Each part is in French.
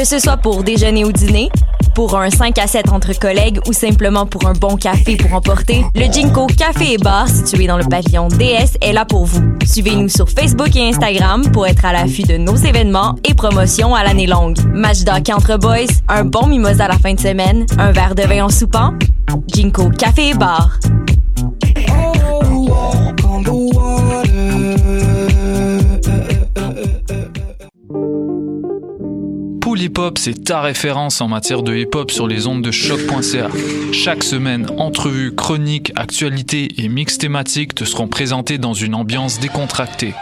Que ce soit pour déjeuner ou dîner, pour un 5 à 7 entre collègues ou simplement pour un bon café pour emporter, le Jinko Café et Bar situé dans le pavillon DS est là pour vous. Suivez-nous sur Facebook et Instagram pour être à l'affût de nos événements et promotions à l'année longue. Match d'hockey entre boys, un bon mimosa à la fin de semaine, un verre de vin en soupant. Jinko Café et Bar. Hip Hop, c'est ta référence en matière de hip hop sur les ondes de choc.ca. Chaque semaine, entrevues, chroniques, actualités et mix thématiques te seront présentés dans une ambiance décontractée.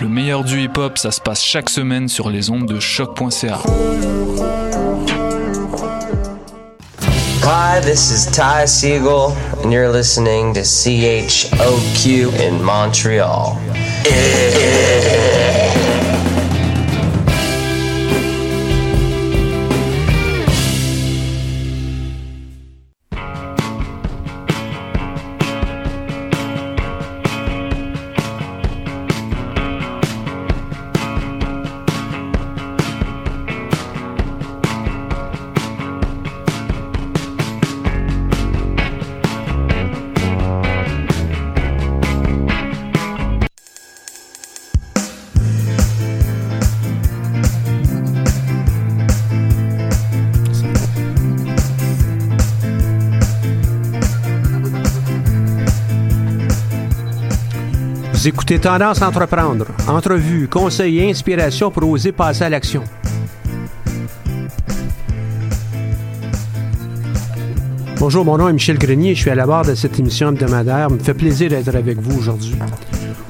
Le meilleur du hip hop, ça se passe chaque semaine sur les ondes de choc.ca. Hi, this is Ty Siegel, and you're listening to CHOQ in Montreal. Vous écoutez Tendance Entreprendre. Entrevue, conseils et inspiration pour oser passer à l'action. Bonjour, mon nom est Michel Grenier. Je suis à la barre de cette émission hebdomadaire. Il me fait plaisir d'être avec vous aujourd'hui.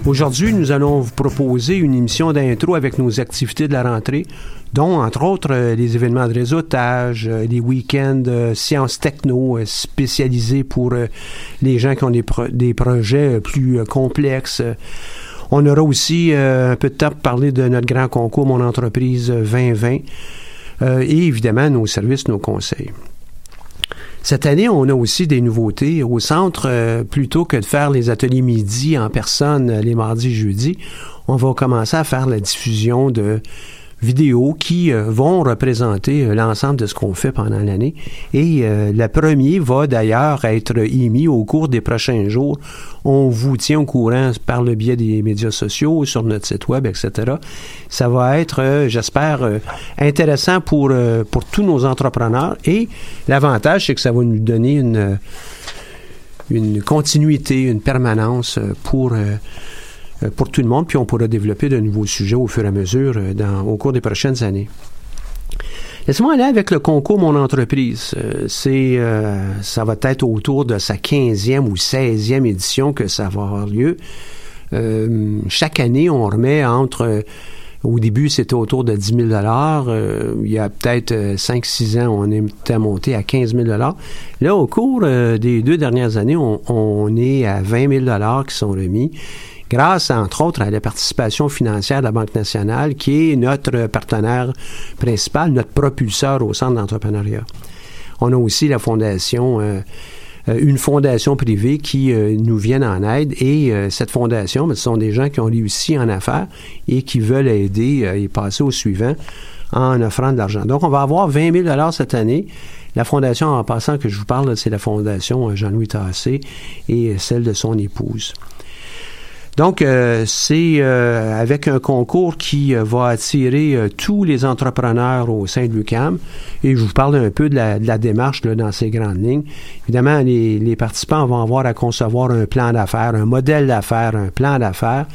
Aujourd'hui, nous allons vous proposer une émission d'intro avec nos activités de la rentrée, dont, entre autres, euh, les événements de réseautage, euh, les week-ends euh, sciences techno spécialisés pour les gens qui ont des, pro- des projets plus complexes. On aura aussi un peu de temps pour parler de notre grand concours Mon entreprise 2020 euh, et évidemment nos services, nos conseils. Cette année, on a aussi des nouveautés au centre. euh, plutôt que de faire les ateliers midi en personne euh, les mardis jeudis, on va commencer à faire la diffusion de vidéos qui euh, vont représenter euh, l'ensemble de ce qu'on fait pendant l'année. Et euh, le premier va d'ailleurs être émis au cours des prochains jours. On vous tient au courant par le biais des médias sociaux, sur notre site web, etc. Ça va être, euh, j'espère, intéressant pour, pour tous nos entrepreneurs. Et l'avantage, c'est que ça va nous donner une, une continuité, une permanence pour, pour tout le monde. Puis on pourra développer de nouveaux sujets au fur et à mesure euh, au cours des prochaines années. Laissez-moi aller avec le concours Mon entreprise. Euh, c'est, euh, ça va être autour de sa 15e ou 16e édition que ça va avoir lieu. Euh, chaque année, on remet entre... euh, au début, c'était autour de 10 000 euh, Il y a peut-être 5-6 ans, on était monté à 15 000 Là, au cours euh, des deux dernières années, on, on est à 20 000 qui sont remis grâce, entre autres, à la participation financière de la Banque nationale, qui est notre partenaire principal, notre propulseur au centre d'entrepreneuriat. On a aussi la fondation, euh, euh, une fondation privée qui euh, nous viennent en aide et euh, cette fondation, ben, ce sont des gens qui ont réussi en affaires et qui veulent aider euh, et passer au suivant en offrant de l'argent. Donc, on va avoir 20 000 cette année. La fondation, en passant que je vous parle, c'est la fondation Jean-Louis Tassé et celle de son épouse. Donc, euh, c'est euh, avec un concours qui euh, va attirer euh, tous les entrepreneurs au sein de l'UCAM. Et je vous parle un peu de la, de la démarche là, dans ces grandes lignes. Évidemment, les, les participants vont avoir à concevoir un plan d'affaires, un modèle d'affaires, un plan d'affaires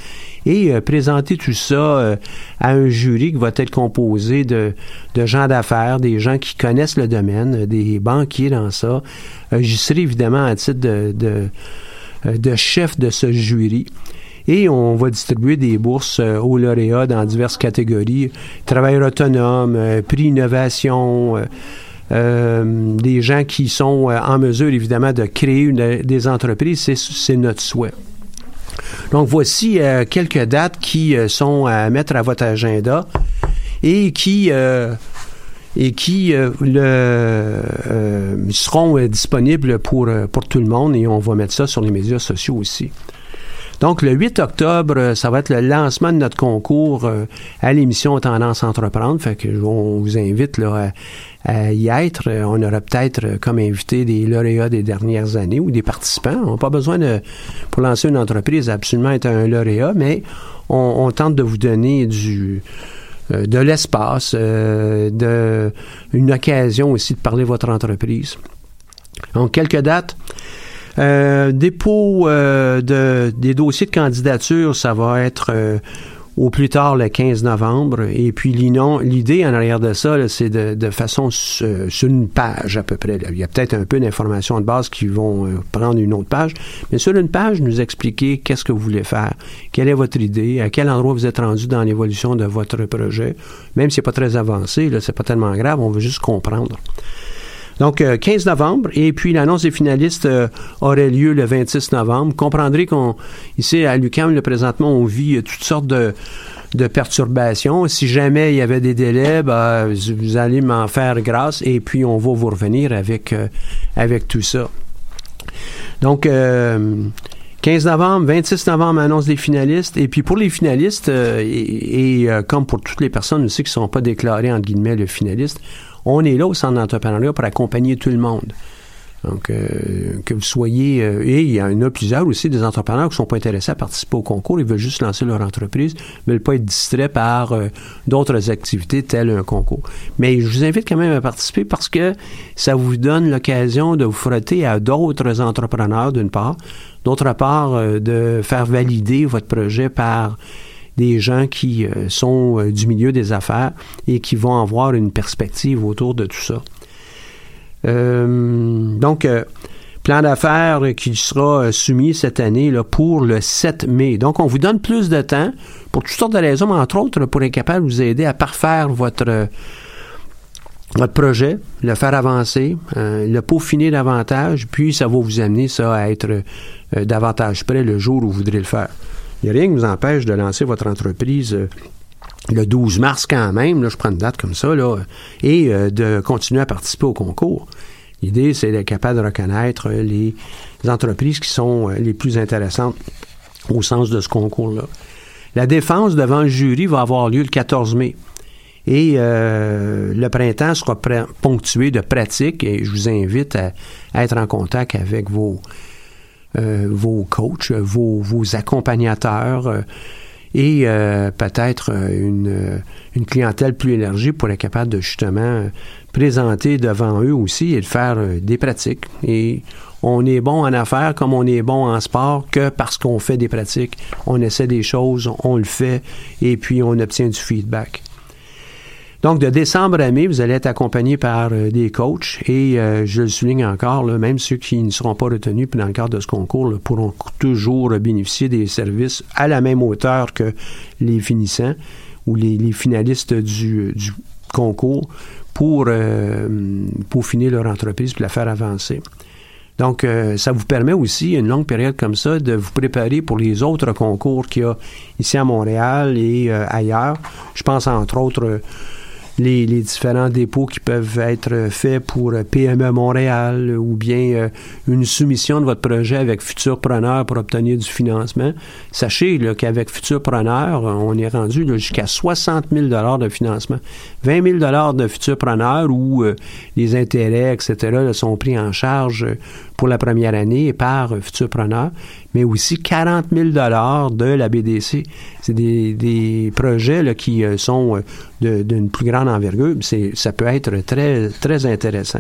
et euh, présenter tout ça à un jury qui va être composé de, de gens d'affaires, des gens qui connaissent le domaine, des banquiers dans ça. J'y serai évidemment à titre de, de, de chef de ce jury. Et on va distribuer des bourses euh, aux lauréats dans diverses catégories. Travailleurs autonomes, euh, prix innovation, euh, des gens qui sont en mesure, évidemment, de créer des entreprises. C'est- notre souhait. Donc, voici quelques dates qui sont à mettre à votre agenda et qui, et qui le, seront disponibles pour, pour tout le monde et on va mettre ça sur les médias sociaux aussi. Donc, le 8 octobre, ça va être le lancement de notre concours à l'émission Tendance Entreprendre. Fait que on vous invite là, à, y être. On aura peut-être comme invité des lauréats des dernières années ou des participants. On n'a pas besoin de, pour lancer une entreprise, absolument être un lauréat, mais on, tente de vous donner du de l'espace, de une occasion aussi de parler de votre entreprise. Donc, quelques dates. Euh, dépôt euh, de, des dossiers de candidature, ça va être euh, au plus tard le 15 novembre. Et puis l'idée en arrière de ça, c'est de, de, façon sur une page à peu près. Il y a peut-être un peu d'informations de base qui vont prendre une autre page, mais sur une page, nous expliquer qu'est-ce que vous voulez faire, quelle est votre idée, à quel endroit vous êtes rendu dans l'évolution de votre projet. Même si c'est pas très avancé, là, c'est pas tellement grave, on veut juste comprendre. Donc, 15 euh, novembre, et puis l'annonce des finalistes euh, aurait lieu le 26 novembre. Vous comprendrez qu'on, ici à l'UQAM, le présentement, on vit euh, toutes sortes de, perturbations. Si jamais il y avait des délais, ben, vous allez m'en faire grâce, et puis on va vous revenir avec, avec tout ça. Donc, 15 novembre, 26 novembre, annonce des finalistes. Et puis pour les finalistes, et, comme pour toutes les personnes aussi qui ne sont pas déclarées, entre guillemets, le finaliste, on est là au centre d'entrepreneuriat pour accompagner tout le monde. Donc, euh, que vous soyez... Euh, et il y en a plusieurs aussi, des entrepreneurs qui ne sont pas intéressés à participer au concours. Ils veulent juste lancer leur entreprise, ne veulent pas être distraits par euh, d'autres activités telles un concours. Mais je vous invite quand même à participer parce que ça vous donne l'occasion de vous frotter à d'autres entrepreneurs, d'une part. D'autre part, de faire valider votre projet par des gens qui euh, sont euh, du milieu des affaires et qui vont avoir une perspective autour de tout ça. Euh, donc, plan d'affaires qui sera soumis cette année pour le 7 mai. Donc, on vous donne plus de temps pour toutes sortes de raisons, mais entre autres pour être capable de vous aider à parfaire votre, votre projet, le faire avancer, le peaufiner davantage, puis ça va vous amener ça à être davantage prêt le jour où vous voudrez le faire. Il n'y a rien qui vous empêche de lancer votre entreprise euh, le 12 mars quand même, là, je prends une date comme ça, là, et euh, de continuer à participer au concours. L'idée, c'est d'être capable de reconnaître les entreprises qui sont euh, les plus intéressantes au sens de ce concours-là. La défense devant le jury va avoir lieu le 14 mai. Et le printemps sera ponctué de pratiques et je vous invite à être en contact avec vos, euh, vos coachs, vos, vos accompagnateurs euh, et euh, peut-être une, une, clientèle plus élargie pour être capable de justement présenter devant eux aussi et de faire des pratiques. Et on est bon en affaires comme on est bon en sport que parce qu'on fait des pratiques. On essaie des choses, on le fait et puis on obtient du feedback. Donc, de décembre à mai, vous allez être accompagné par euh, des coachs et euh, je le souligne encore, même ceux qui ne seront pas retenus dans le cadre de ce concours pourront toujours bénéficier des services à la même hauteur que les finissants ou les, finalistes du, concours pour, euh, pour finir leur entreprise et la faire avancer. Donc, ça vous permet aussi, une longue période comme ça, de vous préparer pour les autres concours qu'il y a ici à Montréal et ailleurs. Je pense entre autres les, différents dépôts qui peuvent être faits pour PME Montréal ou bien euh, une soumission de votre projet avec Futurpreneur pour obtenir du financement. Sachez qu'avec Futurpreneur, on est rendu jusqu'à 60 000 de financement. 20 000 de Futurpreneur où euh, les intérêts, etc., sont pris en charge pour la première année par Futurpreneur, mais aussi 40 000 de la BDC. C'est des, projets qui euh, sont euh, d'une plus grande envergure. C'est, ça peut être très, très intéressant.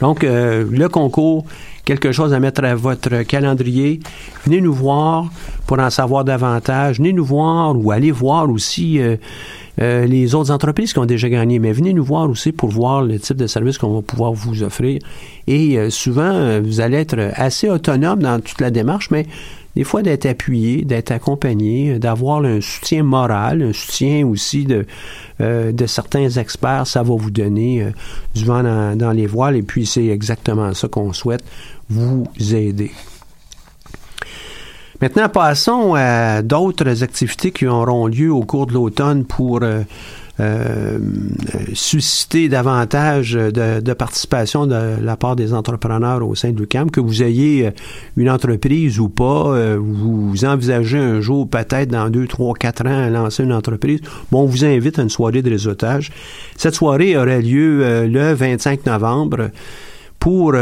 Donc, euh, le concours, quelque chose à mettre à votre calendrier. Venez nous voir pour en savoir davantage. Venez nous voir ou allez voir aussi euh, les autres entreprises qui ont déjà gagné. Mais venez nous voir aussi pour voir le type de service qu'on va pouvoir vous offrir. Et euh, souvent, euh, vous allez être assez autonome dans toute la démarche, mais des fois d'être appuyé, d'être accompagné, d'avoir un soutien moral, un soutien aussi de, de certains experts, ça va vous donner du vent dans, dans les voiles et puis c'est exactement ça qu'on souhaite vous aider. Maintenant, passons à d'autres activités qui auront lieu au cours de l'automne pour euh, euh, susciter davantage de, participation de la part des entrepreneurs au sein de l'UCAM, que vous ayez une entreprise ou pas, vous envisagez un jour, peut-être dans deux, trois, quatre ans, lancer une entreprise, bon, on vous invite à une soirée de réseautage. Cette soirée aurait lieu le 25 novembre pour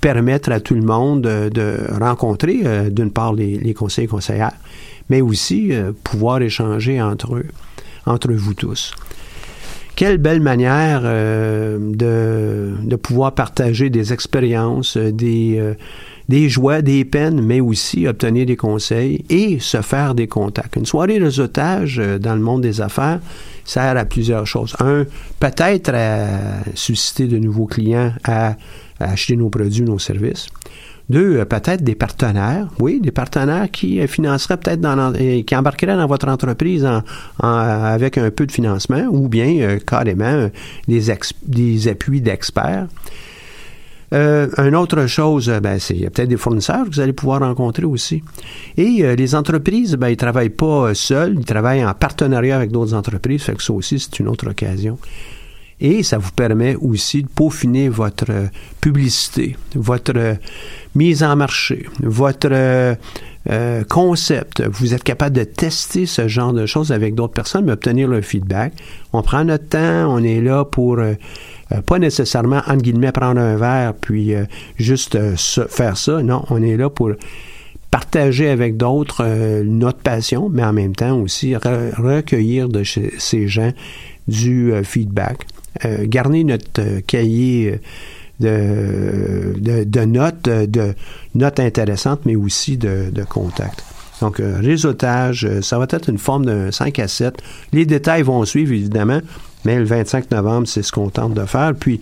permettre à tout le monde de rencontrer, d'une part, les, les conseils et conseillères, mais aussi pouvoir échanger entre eux entre vous tous. Quelle belle manière euh, de, de, pouvoir partager des expériences, euh, des, euh, des joies, des peines, mais aussi obtenir des conseils et se faire des contacts. Une soirée de réseautage dans le monde des affaires sert à plusieurs choses. Un, peut-être à susciter de nouveaux clients à acheter nos produits, nos services. Deux, euh, peut-être des partenaires, oui, des partenaires qui euh, financeraient peut-être dans qui embarqueraient dans votre entreprise avec un peu de financement ou bien euh, carrément des, des appuis d'experts. une autre chose, ben, c'est il y a peut-être des fournisseurs que vous allez pouvoir rencontrer aussi. Et les entreprises, ben, ils travaillent pas seuls, ils travaillent en partenariat avec d'autres entreprises, fait que ça aussi, c'est une autre occasion. Et ça vous permet aussi de peaufiner votre publicité, votre mise en marché, votre euh, concept. Vous êtes capable de tester ce genre de choses avec d'autres personnes, mais obtenir le feedback. On prend notre temps, on est là pour euh, euh, pas nécessairement, entre guillemets, prendre un verre puis juste faire ça. Non, on est là pour partager avec d'autres notre passion, mais en même temps aussi recueillir de ces gens du feedback. Garder notre cahier de, de, notes, de notes intéressantes, mais aussi de, de contacts. Donc, euh, réseautage, euh, ça va être une forme de 5 à 7. Les détails vont suivre, évidemment, mais le 25 novembre, c'est ce qu'on tente de faire. Puis,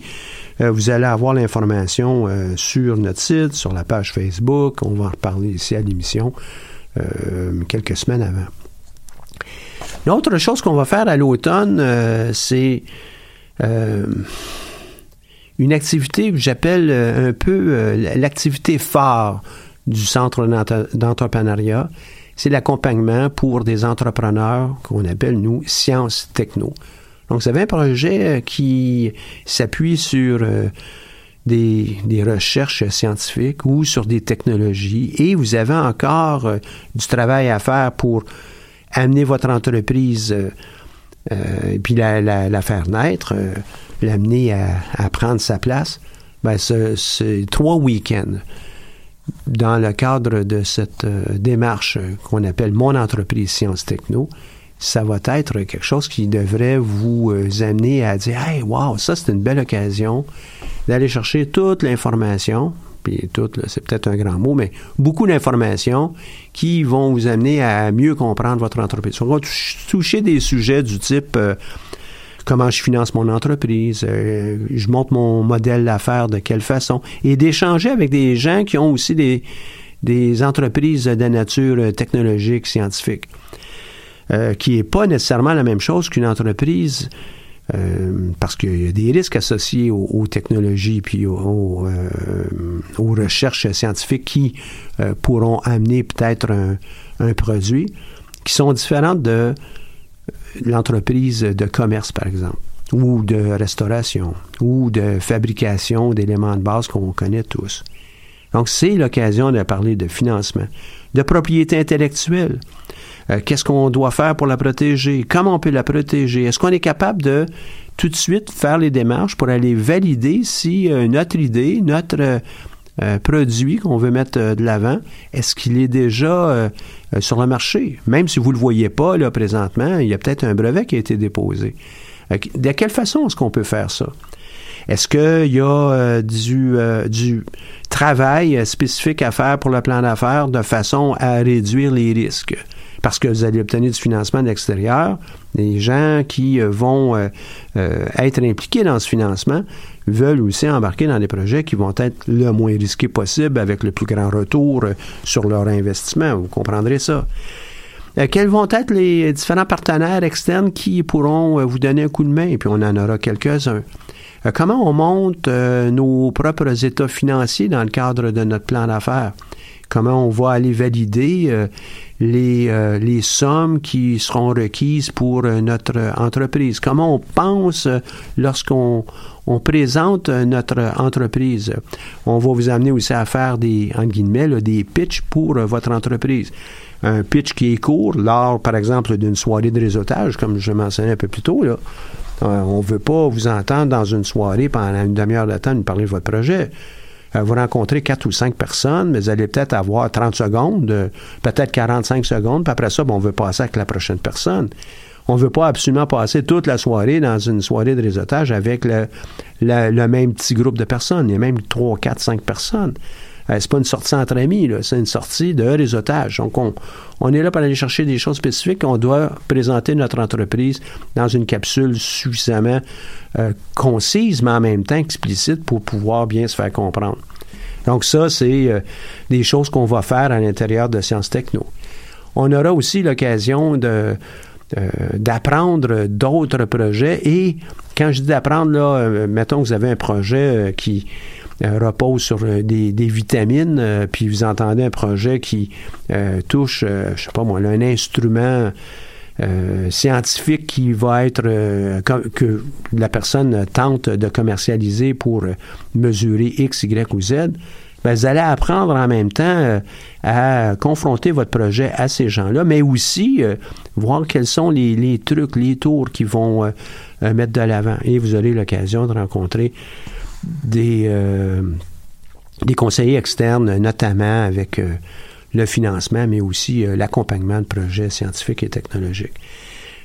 euh, vous allez avoir l'information sur notre site, sur la page Facebook. On va en reparler ici à l'émission quelques semaines avant. L'autre chose qu'on va faire à l'automne, c'est une activité que j'appelle euh, un peu euh, l'activité phare du centre d'entrepreneuriat. C'est l'accompagnement pour des entrepreneurs qu'on appelle, nous, sciences techno. Donc, vous avez un projet euh, qui s'appuie sur des, des, recherches scientifiques ou sur des technologies et vous avez encore du travail à faire pour amener votre entreprise et puis la, faire naître l'amener à, prendre sa place, ben c'est trois week-ends dans le cadre de cette euh, démarche qu'on appelle Mon entreprise Sciences Techno. Ça va être quelque chose qui devrait vous euh, amener à dire Hey, wow, ça c'est une belle occasion d'aller chercher toute l'information, toute, c'est peut-être un grand mot, mais beaucoup d'informations qui vont vous amener à mieux comprendre votre entreprise. On va toucher des sujets du type euh, comment je finance mon entreprise, euh, je monte mon modèle d'affaires de quelle façon, et d'échanger avec des gens qui ont aussi des, entreprises de nature technologique, scientifique, euh, qui n'est pas nécessairement la même chose qu'une entreprise. Euh, parce qu'il y a des risques associés aux, technologies puis aux, aux, recherches scientifiques qui pourront amener peut-être un, un, produit qui sont différentes de l'entreprise de commerce, par exemple, ou de restauration, ou de fabrication d'éléments de base qu'on connaît tous. Donc, c'est l'occasion de parler de financement, de propriété intellectuelle. Euh, qu'est-ce qu'on doit faire pour la protéger? Comment on peut la protéger? Est-ce qu'on est capable de tout de suite faire les démarches pour aller valider si euh, notre idée, notre euh, produit qu'on veut mettre de l'avant, est-ce qu'il est déjà sur le marché? Même si vous ne le voyez pas là présentement, il y a peut-être un brevet qui a été déposé. de quelle façon est-ce qu'on peut faire ça? Est-ce qu'il y a du travail spécifique à faire pour le plan d'affaires de façon à réduire les risques? Parce que vous allez obtenir du financement de l'extérieur, des gens qui vont être impliqués dans ce financement veulent aussi embarquer dans des projets qui vont être le moins risqués possible avec le plus grand retour euh, sur leur investissement. Vous comprendrez ça. Euh, quels vont être les différents partenaires externes qui pourront euh, vous donner un coup de main? Et puis on en aura quelques-uns. Comment on monte nos propres états financiers dans le cadre de notre plan d'affaires? Comment on va aller valider les, les sommes qui seront requises pour notre entreprise, comment on pense lorsqu'on on présente notre entreprise? On va vous amener aussi à faire des, en guillemets, des pitchs pour votre entreprise un pitch qui est court, lors, par exemple, d'une soirée de réseautage, comme je mentionnais un peu plus tôt. Euh, on ne veut pas vous entendre dans une soirée pendant une demi-heure de temps nous parler de votre projet. Euh, vous rencontrez quatre ou cinq personnes, mais vous allez peut-être avoir 30 secondes, peut-être 45 secondes, puis après ça, on veut passer avec la prochaine personne. On ne veut pas absolument passer toute la soirée dans une soirée de réseautage avec le, le même petit groupe de personnes. Il y a même trois, quatre, cinq personnes. Euh, c'est pas une sortie entre amis, c'est une sortie de réseautage. Donc, on, est là pour aller chercher des choses spécifiques. On doit présenter notre entreprise dans une capsule suffisamment euh, concise, mais en même temps explicite pour pouvoir bien se faire comprendre. Donc, ça, c'est euh, des choses qu'on va faire à l'intérieur de Sciences Techno. On aura aussi l'occasion d'apprendre d'autres projets et quand je dis d'apprendre, là, mettons que vous avez un projet qui repose sur euh, des, vitamines, euh, puis vous entendez un projet qui touche, je sais pas moi, un instrument scientifique qui va être que la personne tente de commercialiser pour mesurer X, Y ou Z, ben, vous allez apprendre en même temps à confronter votre projet à ces gens-là, mais aussi voir quels sont les, les, trucs, les tours qui vont mettre de l'avant. Et vous aurez l'occasion de rencontrer des, euh, des conseillers externes, notamment avec euh, le financement, mais aussi euh, l'accompagnement de projets scientifiques et technologiques.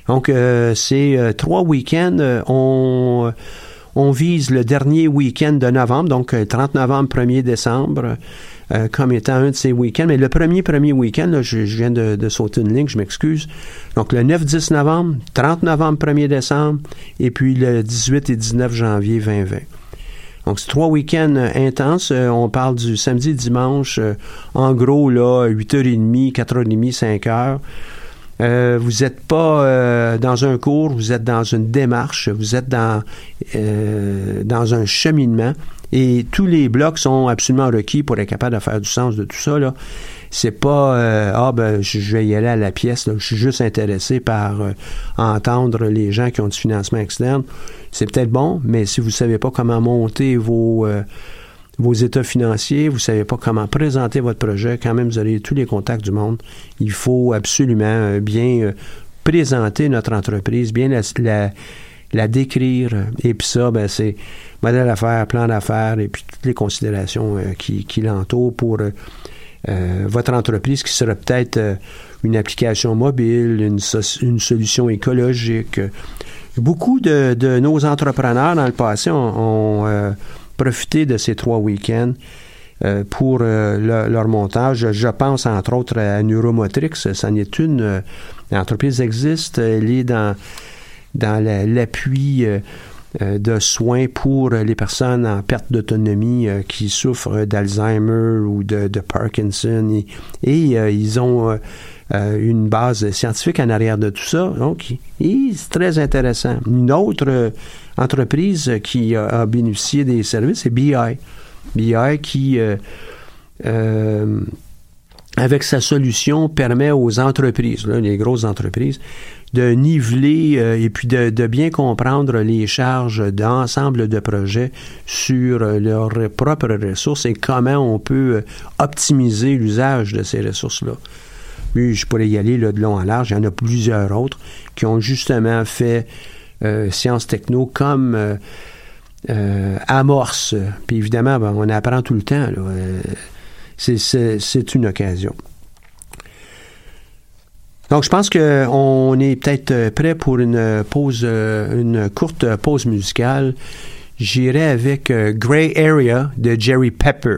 Donc, ces trois week-ends, on, on vise le dernier week-end de novembre, donc 30 novembre, 1er décembre, comme étant un de ces week-ends. Mais le premier, premier week-end, je, viens de, de, sauter une ligne, je m'excuse. Donc, le 9-10 novembre, 30 novembre, 1er décembre, et puis le 18 et 19 janvier 2020. Donc, c'est trois week-ends euh, intenses. Euh, on parle du samedi, dimanche, euh, en gros, là, 8h30, 4h30, 5h. vous n'êtes pas dans un cours, vous êtes dans une démarche, vous êtes dans, dans un cheminement et tous les blocs sont absolument requis pour être capable de faire du sens de tout ça. Là. C'est pas ah ben je vais y aller à la pièce. Je suis juste intéressé par entendre les gens qui ont du financement externe c'est peut-être bon, mais si vous savez pas comment monter vos, euh, vos états financiers, vous savez pas comment présenter votre projet, quand même, vous avez tous les contacts du monde. Il faut absolument euh, bien euh, présenter notre entreprise, bien la, la, décrire. Et puis ça, ben, c'est modèle d'affaires, plan d'affaires et puis toutes les considérations qui, qui l'entourent pour votre entreprise qui sera peut-être une application mobile, une, solution écologique, Beaucoup de, nos entrepreneurs dans le passé ont, euh, profité de ces trois week-ends euh, pour euh, leur montage. Je pense entre autres à Neuromotrix. Ça en est une. L'entreprise existe. Elle est dans, dans l'appui de soins pour les personnes en perte d'autonomie qui souffrent d'Alzheimer ou de, Parkinson. et ils ont euh, une base scientifique en arrière de tout ça. Donc, c'est très intéressant. Une autre euh, entreprise qui a, bénéficié des services, c'est BI. BI qui, euh, avec sa solution, permet aux entreprises, les grosses entreprises, de niveler et puis de, de, bien comprendre les charges d'ensemble de projets sur leurs propres ressources et comment on peut optimiser l'usage de ces ressources-là je pourrais y aller de long en large. Il y en a plusieurs autres qui ont justement fait euh, sciences techno comme euh, euh, amorce. Puis évidemment, ben, on apprend tout le temps. C'est une occasion. Donc, je pense qu'on est peut-être prêt pour une pause, une courte pause musicale. J'irai avec Grey Area de Jerry Pepper.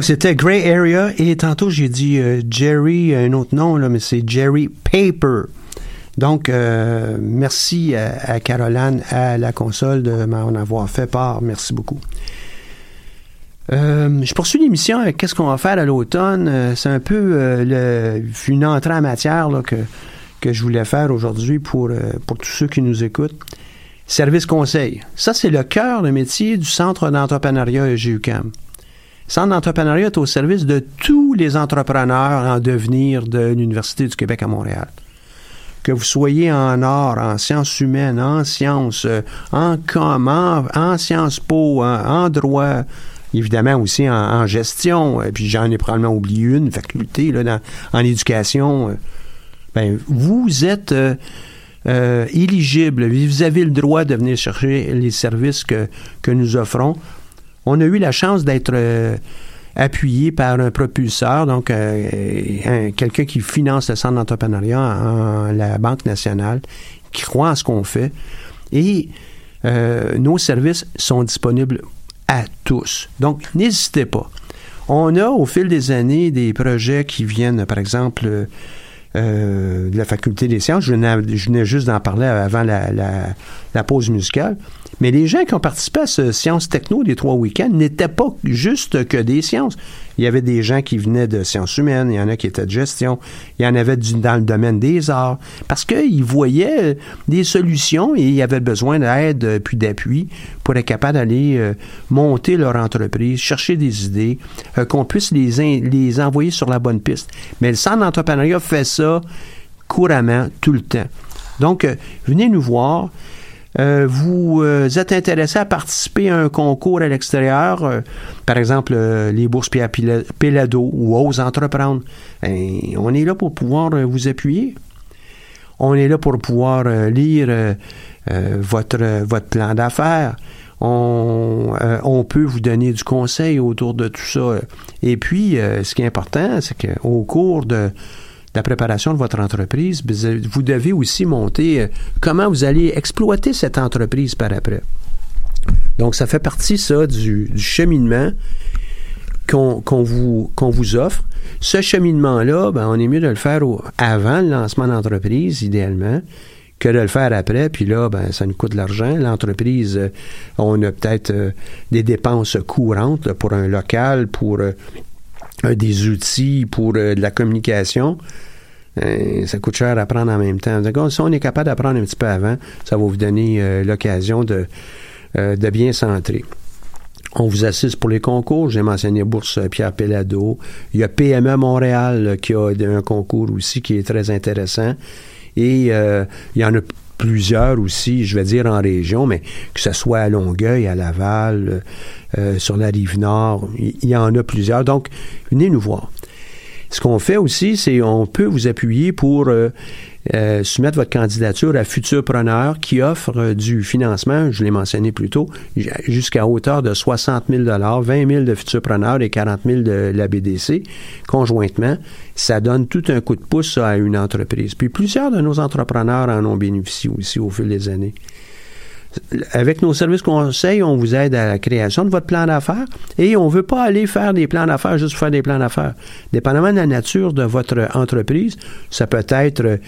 Donc, c'était Gray Area et tantôt, j'ai dit euh, Jerry, un autre nom, mais c'est Jerry Paper. Donc, euh, merci à, Caroline, à la console de m'en avoir fait part. Merci beaucoup. Euh, je poursuis l'émission avec qu'est-ce qu'on va faire à l'automne. c'est un peu le, une entrée en matière que, je voulais faire aujourd'hui pour, pour tous ceux qui nous écoutent. Service conseil. Ça, c'est le cœur de métier du Centre d'entrepreneuriat EGUCAM. Centre d'entrepreneuriat est au service de tous les entrepreneurs en devenir de l'Université du Québec à Montréal. Que vous soyez en art, en sciences humaines, en sciences, euh, en com, en, sciences po, en, droit, évidemment aussi en, gestion, et euh, puis j'en ai probablement oublié une faculté là, en éducation. Euh, ben, vous êtes éligible, vous avez le droit de venir chercher les services que, que nous offrons on a eu la chance d'être euh, appuyé par un propulseur, donc euh, quelqu'un qui finance le centre d'entrepreneuriat, la Banque nationale, qui croit en ce qu'on fait. Et euh, nos services sont disponibles à tous. Donc, n'hésitez pas. On a au fil des années des projets qui viennent, par exemple, de la faculté des sciences. Je venais, juste d'en parler avant la, pause musicale. Mais les gens qui ont participé à ce Sciences Techno des trois week-ends n'étaient pas juste que des sciences. Il y avait des gens qui venaient de sciences humaines, il y en a qui étaient de gestion, il y en avait dans le domaine des arts, parce qu'ils voyaient des solutions et ils avaient besoin d'aide puis d'appui pour être capable d'aller euh, monter leur entreprise, chercher des idées, euh, qu'on puisse les, envoyer sur la bonne piste. Mais le centre d'entrepreneuriat fait ça couramment, tout le temps. Donc, euh, venez nous voir. Euh, vous euh, êtes intéressé à participer à un concours à l'extérieur, euh, par exemple les bourses Pierre Pelado ou Ose Entreprendre, ben, on est là pour pouvoir vous appuyer. On est là pour pouvoir lire votre, votre plan d'affaires. On, on, peut vous donner du conseil autour de tout ça. Et puis, ce qui est important, c'est qu'au cours de, la préparation de votre entreprise, vous devez aussi monter euh, comment vous allez exploiter cette entreprise par après. Donc, ça fait partie, ça, du, cheminement qu'on vous, vous offre. Ce cheminement-là, ben, on est mieux de le faire avant le lancement d'entreprise, idéalement, que de le faire après. Puis là, ben, ça nous coûte de l'argent. L'entreprise, euh, on a peut-être euh, des dépenses courantes pour un local, pour des outils pour euh, de la communication. Euh, ça coûte cher à prendre en même temps. Donc, si on est capable d'apprendre un petit peu avant, ça va vous donner euh, l'occasion de, de bien centrer. On vous assiste pour les concours. J'ai mentionné Bourse Pierre Pellado. Il y a PME Montréal qui a un concours aussi qui est très intéressant. Et il y en a plusieurs aussi, je vais dire en région, mais que ce soit à Longueuil, à Laval, euh, sur la rive nord, il y en a plusieurs. Donc, venez nous voir. Ce qu'on fait aussi, c'est on peut vous appuyer pour euh, euh, soumettre votre candidature à Futurpreneur qui offre du financement, je l'ai mentionné plus tôt, jusqu'à hauteur de 60 000 20 000 de Futurpreneur et 40 000 de la BDC conjointement. Ça donne tout un coup de pouce à une entreprise. Puis plusieurs de nos entrepreneurs en ont bénéficié aussi au fil des années avec nos services conseils, on vous aide à la création de votre plan d'affaires et on ne veut pas aller faire des plans d'affaires juste pour faire des plans d'affaires. Dépendamment de la nature de votre entreprise, ça peut être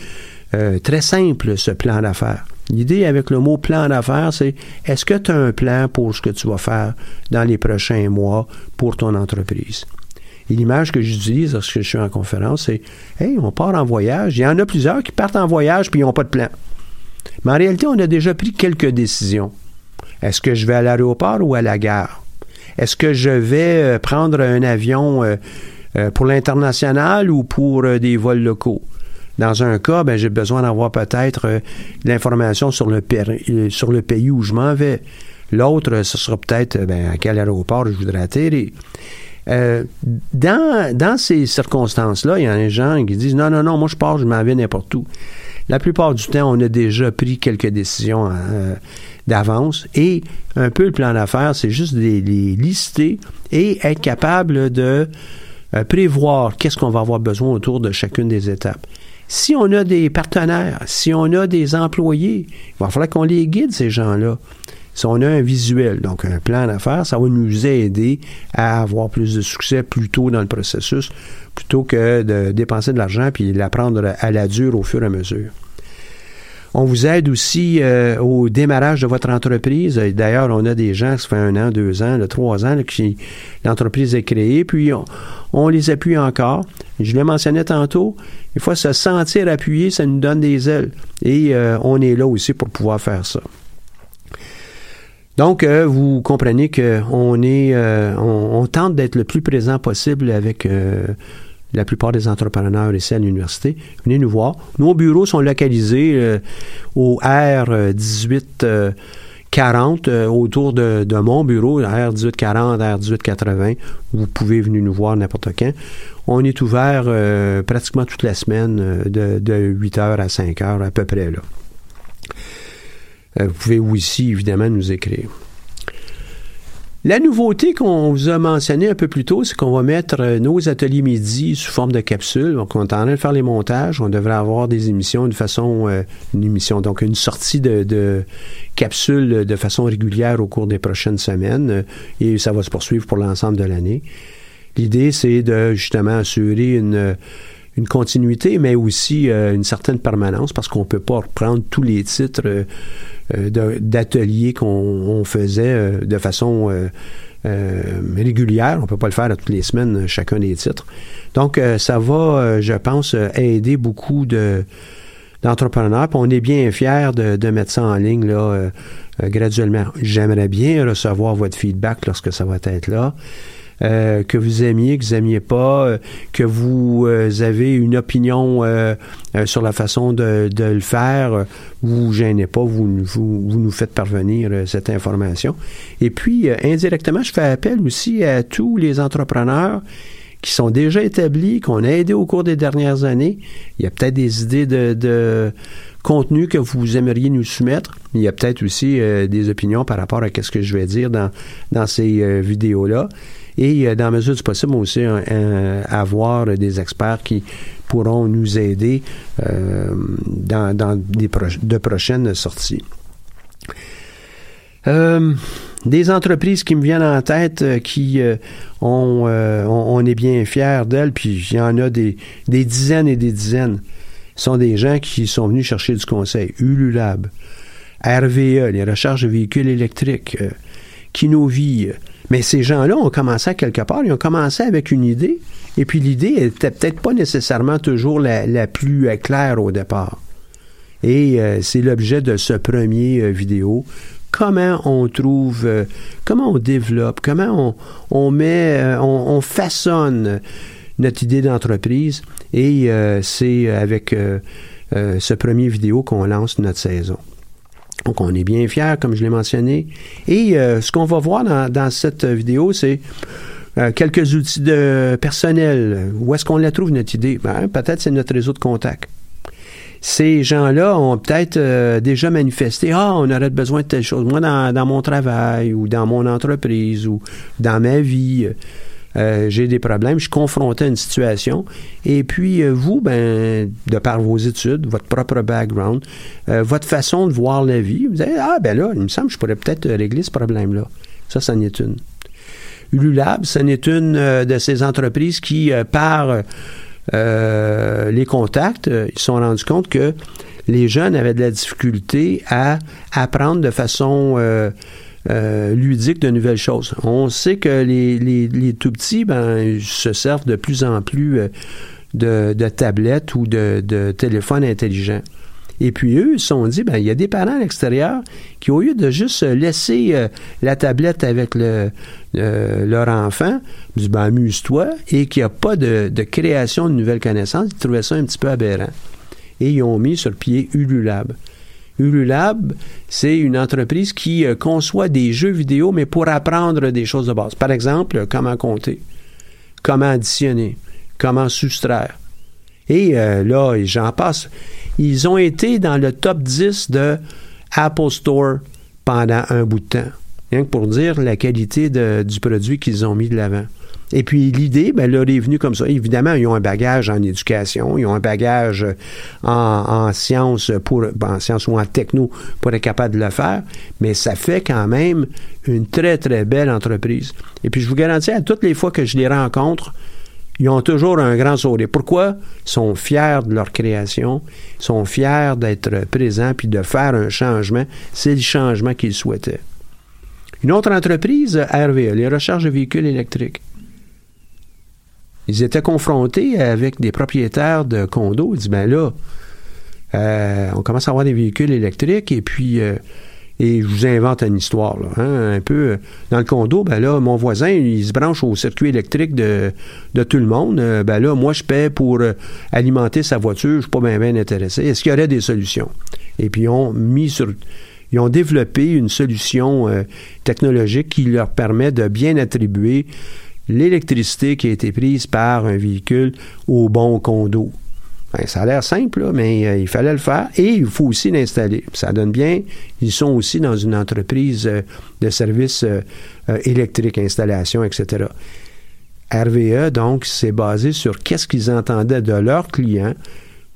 euh, très simple, ce plan d'affaires. L'idée avec le mot plan d'affaires, c'est est-ce que tu as un plan pour ce que tu vas faire dans les prochains mois pour ton entreprise? Et l'image que j'utilise lorsque je suis en conférence, c'est Hey, on part en voyage. Il y en a plusieurs qui partent en voyage puis ils n'ont pas de plan. Mais en réalité, on a déjà pris quelques décisions. Est-ce que je vais à l'aéroport ou à la gare? Est-ce que je vais euh, prendre un avion euh, euh, pour l'international ou pour des vols locaux? Dans un cas, ben, j'ai besoin d'avoir peut-être de l'information sur le, sur le pays où je m'en vais. L'autre, ce sera peut-être ben, à quel aéroport je voudrais atterrir. dans, dans ces circonstances-là, il y a des gens qui disent non, non, non, moi je pars, je m'en vais n'importe où. La plupart du temps, on a déjà pris quelques décisions euh, d'avance et un peu le plan d'affaires, c'est juste de les, lister et être capable de euh, prévoir qu'est-ce qu'on va avoir besoin autour de chacune des étapes. Si on a des partenaires, si on a des employés, il va falloir qu'on les guide, ces gens-là. Si on a un visuel, donc un plan d'affaires, ça va nous aider à avoir plus de succès plus tôt dans le processus, plutôt que de dépenser de l'argent puis l'apprendre à la dure au fur et à mesure. On vous aide aussi euh, au démarrage de votre entreprise. D'ailleurs, on a des gens, ça fait un an, deux ans, trois ans, qui l'entreprise est créée, puis on, les appuie encore. Je l'ai mentionné tantôt, il faut se sentir appuyé, ça nous donne des ailes. Et euh, on est là aussi pour pouvoir faire ça. Donc, euh, vous comprenez qu'on est, on, tente d'être le plus présent possible avec la plupart des entrepreneurs ici à l'université. Venez nous voir. Nos bureaux sont localisés euh, au R 1840 euh, autour de, mon bureau, R 1840, R 1880. Vous pouvez venir nous voir n'importe quand. On est ouvert euh, pratiquement toute la semaine de, de 8 h à 5 h à peu près là. vous pouvez aussi évidemment nous écrire. La nouveauté qu'on vous a mentionné un peu plus tôt, c'est qu'on va mettre euh, nos ateliers midi sous forme de capsules. Donc, on est en train de faire les montages. On devrait avoir des émissions de façon, euh, une émission, donc une sortie de, capsules de façon régulière au cours des prochaines semaines. Euh, et ça va se poursuivre pour l'ensemble de l'année. L'idée, c'est de justement assurer une une continuité, mais aussi une certaine permanence, parce qu'on ne peut pas reprendre tous les titres euh, d'ateliers qu'on faisait euh, de façon euh, régulière. On ne peut pas le faire toutes les semaines, chacun des titres. Donc, ça va, je pense, aider beaucoup de d'entrepreneurs. on est bien fiers de, mettre ça en ligne là, graduellement. J'aimerais bien recevoir votre feedback lorsque ça va être là. Euh, que vous aimiez, que vous n'aimiez pas, euh, que vous euh, avez une opinion sur la façon de, le faire, vous vous gênez pas, vous, vous, nous faites parvenir cette information. Et puis, indirectement, je fais appel aussi à tous les entrepreneurs qui sont déjà établis, qu'on a aidés au cours des dernières années. Il y a peut-être des idées de, contenu que vous aimeriez nous soumettre. Il y a peut-être aussi des opinions par rapport à ce que je vais dire dans, dans ces vidéos-là et euh, dans la mesure du possible aussi avoir des experts qui pourront nous aider euh, dans, des de prochaines sorties. Euh, des entreprises qui me viennent en tête qui ont, on, est bien fiers d'elles, puis il y en a des, dizaines et des dizaines. Ce sont des gens qui sont venus chercher du conseil. Ululab, RVE, les recherches de véhicules électriques, Kinovie, mais ces gens-là ont commencé quelque part, ils ont commencé avec une idée, et puis l'idée n'était peut-être pas nécessairement toujours la, plus euh, claire au départ. Et euh, c'est l'objet de ce premier euh, vidéo. Comment on trouve, comment on développe, comment on, met, on, façonne notre idée d'entreprise. Et c'est avec ce premier vidéo qu'on lance notre saison. Donc, on est bien fiers, comme je l'ai mentionné. Et euh, ce qu'on va voir dans, cette vidéo, c'est euh, quelques outils de personnel. Où est-ce qu'on la trouve, notre idée? Ben, peut-être c'est notre réseau de contacts. Ces gens-là ont peut-être euh, déjà manifesté Ah, on aurait besoin de telle chose. Moi, dans, dans, mon travail ou dans mon entreprise ou dans ma vie, euh, j'ai des problèmes, je suis confronté à une situation. Et puis, euh, vous, ben, de par vos études, votre propre background, euh, votre façon de voir la vie, vous allez, ah, ben là, il me semble que je pourrais peut-être régler ce problème-là. Ça, ça en est une. Ululab, ce n'est une de ces entreprises qui, par les contacts, ils se sont rendus compte que les jeunes avaient de la difficulté à apprendre de façon euh, ludique de nouvelles choses. On sait que les, les, tout petits ben, se servent de plus en plus euh, de, tablettes ou de, téléphones intelligents. Et puis eux, ils se sont dit, ben, il y a des parents à l'extérieur qui, au lieu de juste laisser euh, la tablette avec le, leur enfant, disent, ben, amuse-toi, et qu'il n'y a pas de, de, création de nouvelles connaissances, ils trouvaient ça un petit peu aberrant. Et ils ont mis sur pied Ululab. Ululab, c'est une entreprise qui euh, conçoit des jeux vidéo, mais pour apprendre des choses de base. Par exemple, comment compter, comment additionner, comment soustraire. Et euh, là, j'en passe. Ils ont été dans le top 10 de Apple Store pendant un bout de temps. Rien que pour dire la qualité du produit qu'ils ont mis de l'avant. Et puis l'idée, ben, leur est venue comme ça. Évidemment, ils ont un bagage en éducation, ils ont un bagage en, sciences pour, en sciences ou en techno pour être capable de le faire, mais ça fait quand même une très, très belle entreprise. Et puis je vous garantis, à toutes les fois que je les rencontre, ils ont toujours un grand sourire. Pourquoi? Ils sont fiers de leur création, ils sont fiers d'être présents puis de faire un changement. C'est le changement qu'ils souhaitaient. Une autre entreprise, RVE, les recherches de véhicules électriques. Ils étaient confrontés avec des propriétaires de condos. Ils disent, ben là, euh, on commence à avoir des véhicules électriques et puis euh, et je vous invente une histoire, là, hein, un peu. Dans le condo, ben là, mon voisin, il se branche au circuit électrique de, tout le monde. Euh, ben là, moi, je paie pour euh, alimenter sa voiture. Je suis pas bien, bien intéressé. Est-ce qu'il y aurait des solutions? Et puis, ils ont mis sur... Ils ont développé une solution euh, technologique qui leur permet de bien attribuer l'électricité qui a été prise par un véhicule au bon condo. Ben, ça a l'air simple, mais euh, il fallait le faire et il faut aussi l'installer. Ça donne bien. Ils sont aussi dans une entreprise euh, de services euh, électriques, installation, etc. RVE, donc, s'est basé sur qu'est-ce qu'ils entendaient de leurs clients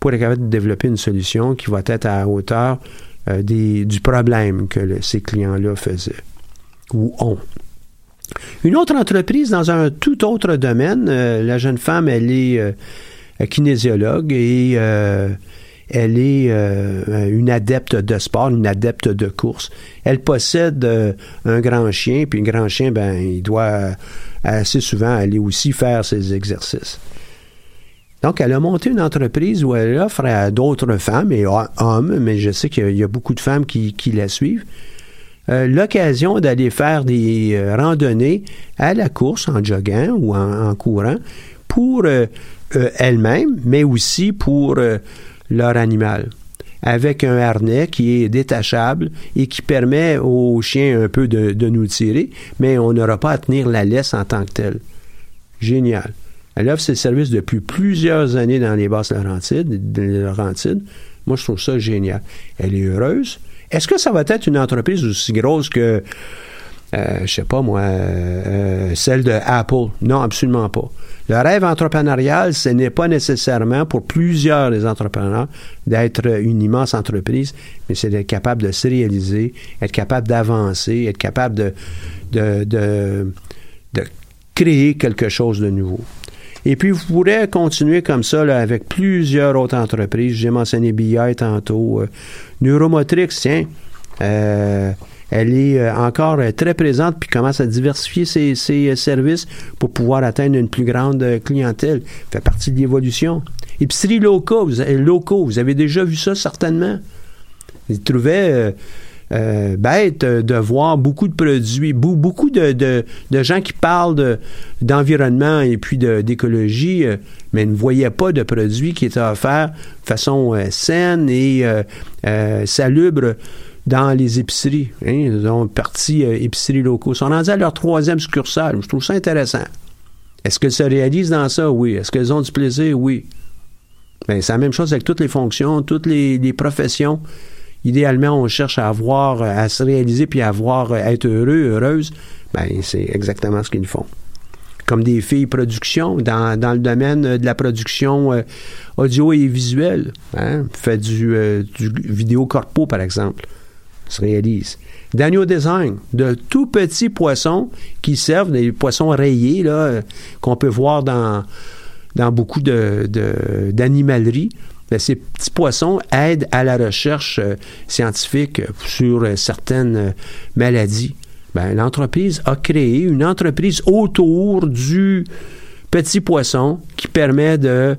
pour être capable de développer une solution qui va être à la hauteur du problème que ces clients-là faisaient ou ont. Une autre entreprise dans un tout autre domaine, la jeune femme, elle est kinésiologue et euh, elle est euh, une adepte de sport, une adepte de course. Elle possède euh, un grand chien, puis un grand chien, ben, il doit assez souvent aller aussi faire ses exercices. Donc, elle a monté une entreprise où elle offre à d'autres femmes et hommes, mais je sais qu'il y, a beaucoup de femmes qui, la suivent, l'occasion d'aller faire des randonnées à la course en joguant ou en, courant pour euh, elles-mêmes, mais aussi pour euh, leur animal avec un harnais qui est détachable et qui permet au chien un peu de, nous tirer, mais on n'aura pas à tenir la laisse en tant que telle. Génial. Elle offre ses services depuis plusieurs années dans les basses Laurentides. Moi, je trouve ça génial. Elle est heureuse. Est-ce que ça va être une entreprise aussi grosse que, euh, je sais pas moi, celle de Apple? Non, absolument pas. Le rêve entrepreneurial, ce n'est pas nécessairement pour plusieurs des entrepreneurs d'être une immense entreprise, mais c'est d'être capable de se réaliser, être capable d'avancer, être capable de, créer quelque chose de nouveau. Et puis, vous pourrez continuer comme ça avec plusieurs autres entreprises. J'ai mentionné BI tantôt. Euh, Neuromotrix, tiens. Euh, elle est euh, encore très présente puis commence à diversifier ses, services pour pouvoir atteindre une plus grande clientèle. fait partie de l'évolution. Épicerie locaux, locaux, vous avez déjà vu ça certainement? Ils trouvaient bête de voir beaucoup de produits, beaucoup de, gens qui parlent d'environnement et puis d'écologie, mais ne voyaient pas de produits qui étaient offerts de façon saine et salubre dans les épiceries. Hein, ils ont parti euh, épiceries locaux. Ils sont rendus à leur troisième succursale. Je trouve ça intéressant. Est-ce qu'elles se réalisent dans ça? Oui. Est-ce qu'elles ont du plaisir? Oui. Ben, c'est la même chose avec toutes les fonctions, toutes les, professions. Idéalement, on cherche à avoir, à se réaliser puis à avoir, à être heureux, heureuse. Ben, c'est exactement ce qu'ils font. Comme des filles production, dans, le domaine de la production euh, audio et visuelle. Hein? Fait du, euh, vidéo corpo, par exemple se réalise. Daniel Design, de tout petits poissons qui servent, des poissons rayés, qu'on peut voir dans, beaucoup d'animaleries. Ben, ces petits poissons aident à la recherche euh, scientifique sur euh, certaines euh, maladies. Ben, l'entreprise a créé une entreprise autour du petit poisson qui permet de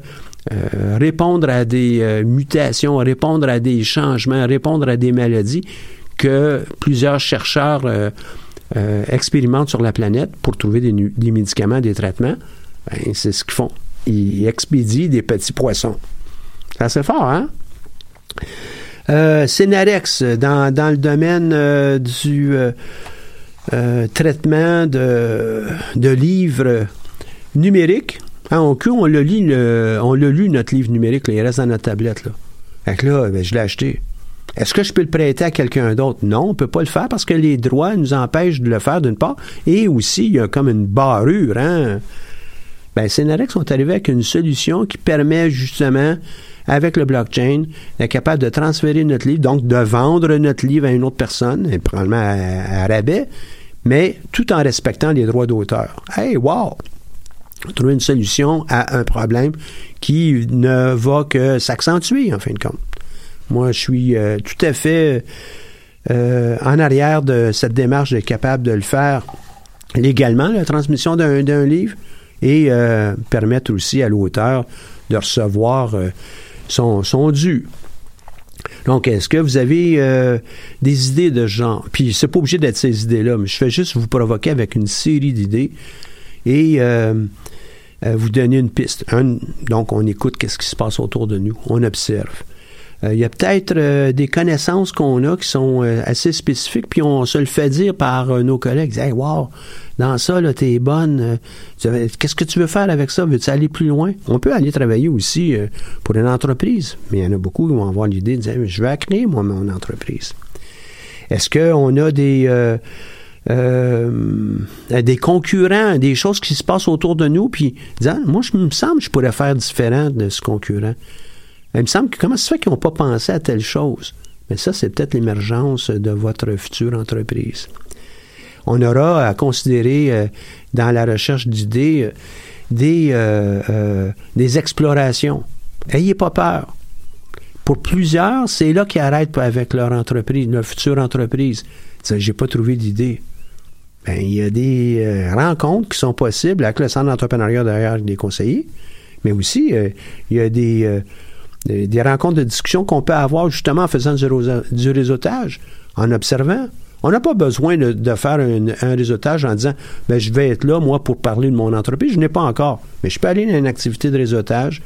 répondre à des mutations, répondre à des changements, répondre à des maladies que plusieurs chercheurs euh, euh, expérimentent sur la planète pour trouver des, médicaments, des traitements. Ben, c'est ce qu'ils font. Ils expédient des petits poissons. C'est fort, hein? Euh, Cenarex, dans, dans, le domaine euh, du traitement de, de, livres numériques, hein, on, on l'a lu, on lu, notre livre numérique, il reste dans notre tablette. Là. Fait que là, ben, je l'ai acheté. Est-ce que je peux le prêter à quelqu'un d'autre? Non, on ne peut pas le faire parce que les droits nous empêchent de le faire d'une part. Et aussi, il y a comme une barrure. Hein? Ben, Cenarex sont arrivés avec une solution qui permet justement, avec le blockchain, d'être capable de transférer notre livre, donc de vendre notre livre à une autre personne, et probablement à, rabais, mais tout en respectant les droits d'auteur. Hey, wow! Trouver une solution à un problème qui ne va que s'accentuer, en fin de compte. Moi, je suis euh, tout à fait euh, en arrière de cette démarche d'être capable de le faire légalement, la transmission d'un livre, et euh, permettre aussi à l'auteur de recevoir son, son, dû. Donc, est-ce que vous avez des idées de genre? Puis, c'est pas obligé d'être ces idées-là, mais je fais juste vous provoquer avec une série d'idées et vous donner une piste. donc, on écoute qu'est-ce qui se passe autour de nous. On observe. Euh, il y a peut-être euh, des connaissances qu'on a qui sont euh, assez spécifiques, puis on se le fait dire par nos collègues. Hey, wow, dans ça, là, t'es bonne. Qu'est-ce que tu veux faire avec ça? Veux-tu aller plus loin? On peut aller travailler aussi pour une entreprise, mais il y en a beaucoup qui vont avoir l'idée de dire, je vais créer, moi, mon entreprise. Est-ce qu'on a des... des concurrents, des choses qui se passent autour de nous, puis disant, moi, je me semble que je pourrais faire différent de ce concurrent. Il me semble que comment ça se fait qu'ils n'ont pas pensé à telle chose? Mais ça, c'est peut-être l'émergence de votre future entreprise. On aura à considérer euh, dans la recherche d'idées euh, des, euh, des explorations. Ayez pas peur. Pour plusieurs, c'est là qu'ils arrêtent avec leur entreprise, leur future entreprise. J'ai pas trouvé d'idée. Ben, il y a des rencontres qui sont possibles avec le centre d'entrepreneuriat derrière des conseillers, mais aussi il y a des des, rencontres de discussion qu'on peut avoir justement en faisant du, réseautage, en observant. On n'a pas besoin de, faire un, réseautage en disant ben, je vais être là, moi, pour parler de mon entreprise. Je n'ai pas encore. Mais je peux aller dans une activité de réseautage,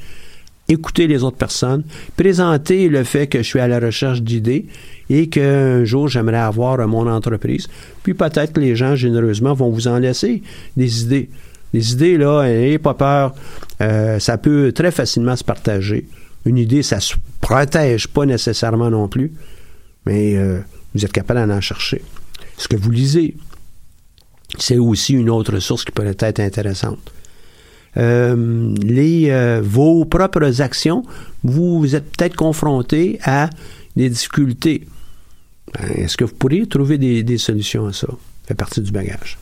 écouter les autres personnes, présenter le fait que je suis à la recherche d'idées et qu'un jour, j'aimerais avoir mon entreprise. Puis peut-être les gens, généreusement, vont vous en laisser des idées. Les idées, là, n'ayez pas peur. Euh, ça peut très facilement se partager une idée, ça se protège pas nécessairement non plus, mais euh, vous êtes capable d'en chercher. Ce que vous lisez, c'est aussi une autre source qui pourrait être intéressante. Euh, les, euh, vos propres actions, vous êtes peut-être confronté à des difficultés. Ben, est-ce que vous pourriez trouver des, solutions à ça? Ça fait partie du bagage.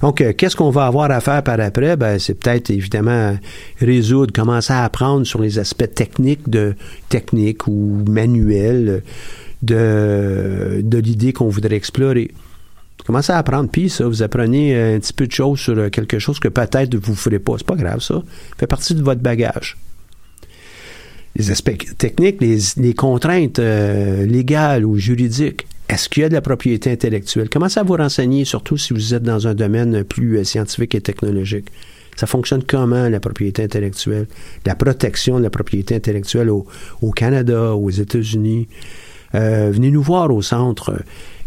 Donc, euh, qu'est-ce qu'on va avoir à faire par après? Ben, c'est peut-être évidemment résoudre, commencer à apprendre sur les aspects techniques de technique ou manuels de, de l'idée qu'on voudrait explorer. Commencez à apprendre, puis ça, vous apprenez un petit peu de choses sur quelque chose que peut-être vous ne ferez pas. C'est pas grave, ça. Ça fait partie de votre bagage. Les aspects techniques, les, contraintes euh, légales ou juridiques. Est-ce qu'il y a de la propriété intellectuelle? Commencez à vous renseigner, surtout si vous êtes dans un domaine plus euh, scientifique et technologique? Ça fonctionne comment, la propriété intellectuelle? La protection de la propriété intellectuelle au, Canada, aux États-Unis? Euh, venez nous voir au centre.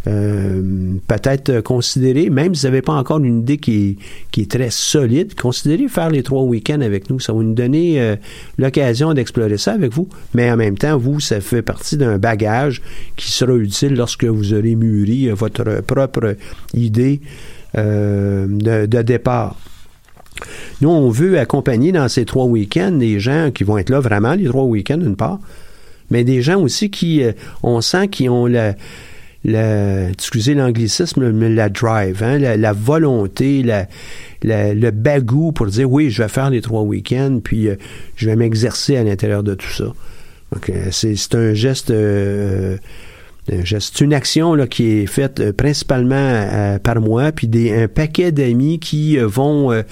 Euh, peut-être considérer, même si vous n'avez pas encore une idée qui est, très solide, considérez faire les trois week-ends avec nous. Ça va nous donner euh, l'occasion d'explorer ça avec vous. Mais en même temps, vous, ça fait partie d'un bagage qui sera utile lorsque vous aurez mûri euh, votre propre idée de, de départ. Nous, on veut accompagner dans ces trois week-ends des gens qui vont être là vraiment les trois week-ends d'une part, mais des gens aussi qui, on sent, qui ont la, excusez l'anglicisme, mais la drive, hein, la, volonté, la, le bagou pour dire oui, je vais faire les trois week-ends, puis euh, je vais m'exercer à l'intérieur de tout ça. Donc, euh, c'est un geste. Euh, c'est une action là, qui est faite principalement par moi, puis des, un paquet d'amis qui vont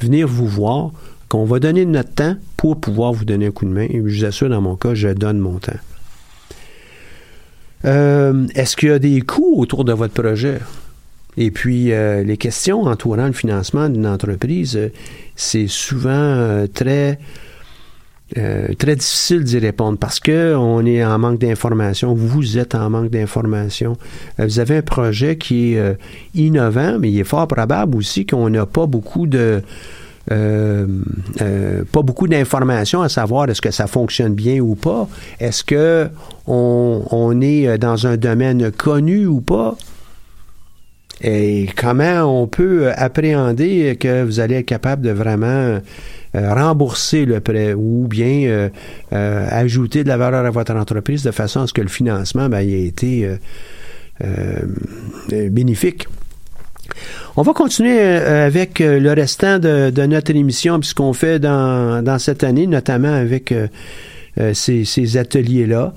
venir vous voir, qu'on va donner notre temps pour pouvoir vous donner un coup de main. Et je vous assure, dans mon cas, je donne mon temps. Euh, est-ce qu'il y a des coûts autour de votre projet? Et puis, euh, les questions entourant le financement d'une entreprise, euh, c'est souvent très, très difficile d'y répondre parce qu'on est en manque d'informations. Vous êtes en manque d'informations. vous avez un projet qui est innovant, mais il est fort probable aussi qu'on n'a pas beaucoup de, euh, euh, pas beaucoup d'informations à savoir est-ce que ça fonctionne bien ou pas. Est-ce que on, est dans un domaine connu ou pas? Et comment on peut appréhender que vous allez être capable de vraiment rembourser le prêt ou bien ajouter de la valeur à votre entreprise de façon à ce que le financement ben, ait été bénéfique? On va continuer euh, avec euh, le restant de, notre émission, puisqu'on fait dans, cette année, notamment avec euh, ces, ateliers-là.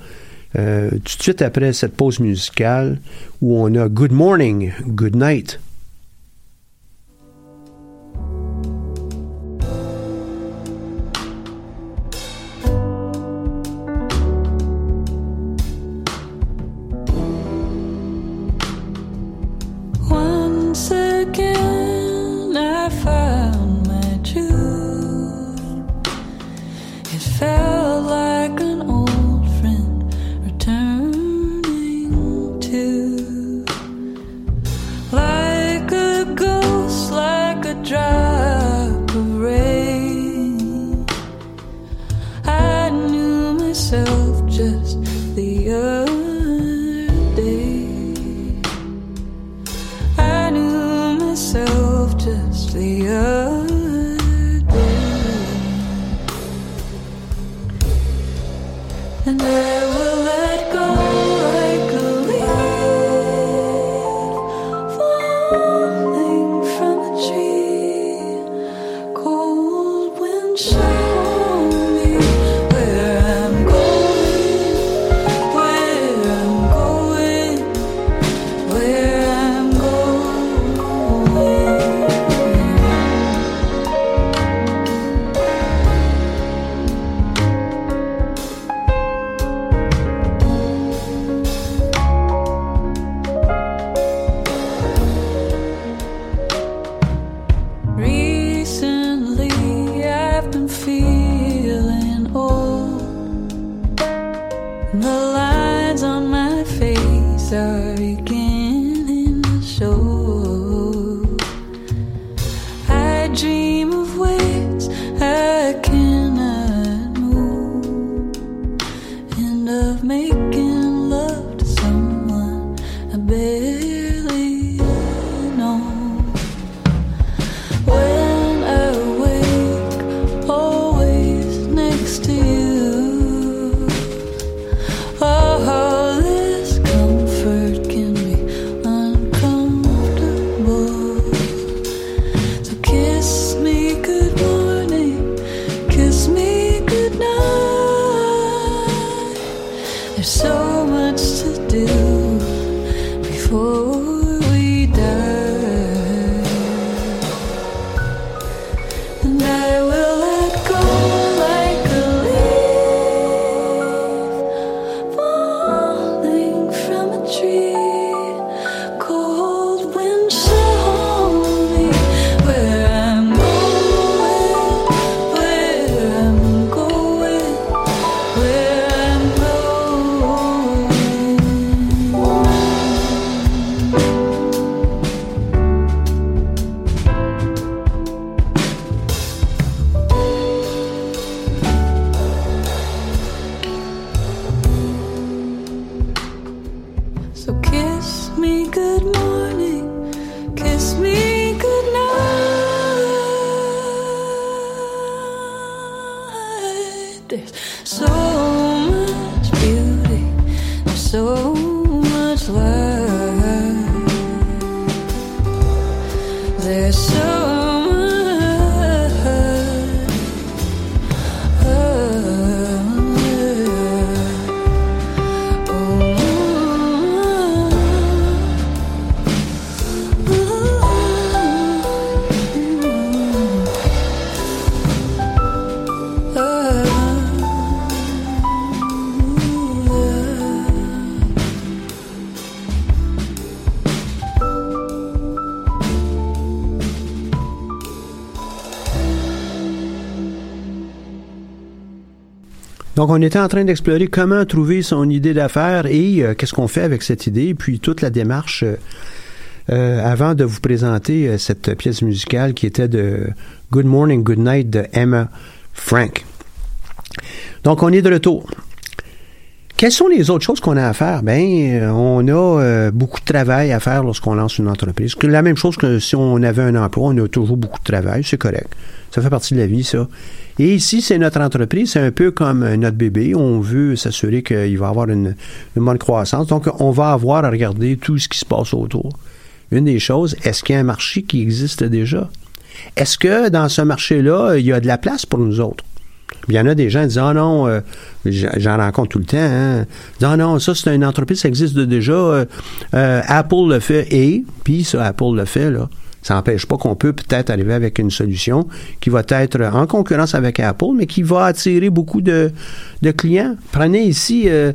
tout de suite après cette pause musicale, où on a Good Morning, Good Night. Donc, on était en train d'explorer comment trouver son idée d'affaires et euh, qu'est-ce qu'on fait avec cette idée, puis toute la démarche euh, avant de vous présenter cette pièce musicale qui était de Good Morning, Good Night de Emma Frank. Donc, on est de retour. Quelles sont les autres choses qu'on a à faire? Ben, on a beaucoup de travail à faire lorsqu'on lance une entreprise. La même chose que si on avait un emploi, on a toujours beaucoup de travail, c'est correct. Ça fait partie de la vie, ça. Et ici, c'est notre entreprise, c'est un peu comme notre bébé. On veut s'assurer qu'il va avoir une, bonne croissance. Donc, on va avoir à regarder tout ce qui se passe autour. Une des choses, est-ce qu'il y a un marché qui existe déjà? Est-ce que dans ce marché-là, il y a de la place pour nous autres? Il y en a des gens qui disent Ah non, euh, j'en rencontre tout le temps. Hein. Ah non, ça c'est une entreprise, ça existe déjà. Euh, euh, Apple le fait et, puis ça, Apple le fait, là. Ça n'empêche pas qu'on peut peut-être arriver avec une solution qui va être en concurrence avec Apple, mais qui va attirer beaucoup de, clients. Prenez ici, euh,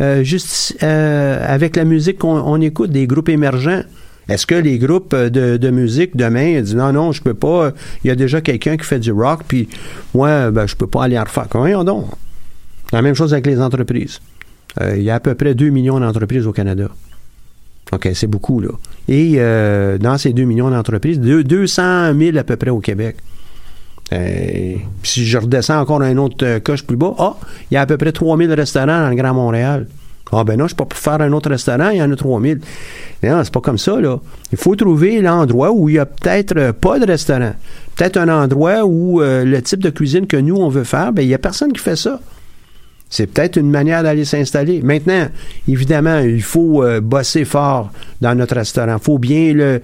euh, juste euh, avec la musique qu'on écoute, des groupes émergents. Est-ce que les groupes de, musique demain disent non, non, je peux pas, il y a déjà quelqu'un qui fait du rock, puis moi, ben, je peux pas aller en refaire. Voyons donc. La même chose avec les entreprises. il y a à peu près 2 millions d'entreprises au Canada. OK, c'est beaucoup, là. Et euh, dans ces 2 millions d'entreprises, 200 000 à peu près au Québec. Euh, si je redescends encore un autre euh, coche plus bas, ah, il y a à peu près 3 000 restaurants dans le Grand Montréal. Ah ben non, je ne suis pas faire un autre restaurant, il y en a 3 000. Non, c'est pas comme ça, là. Il faut trouver l'endroit où il n'y a peut-être pas de restaurant. Peut-être un endroit où le type de cuisine que nous, on veut faire, ben il n'y a personne qui fait ça. C'est peut-être une manière d'aller s'installer. Maintenant, évidemment, il faut euh, bosser fort dans notre restaurant. Il faut bien le,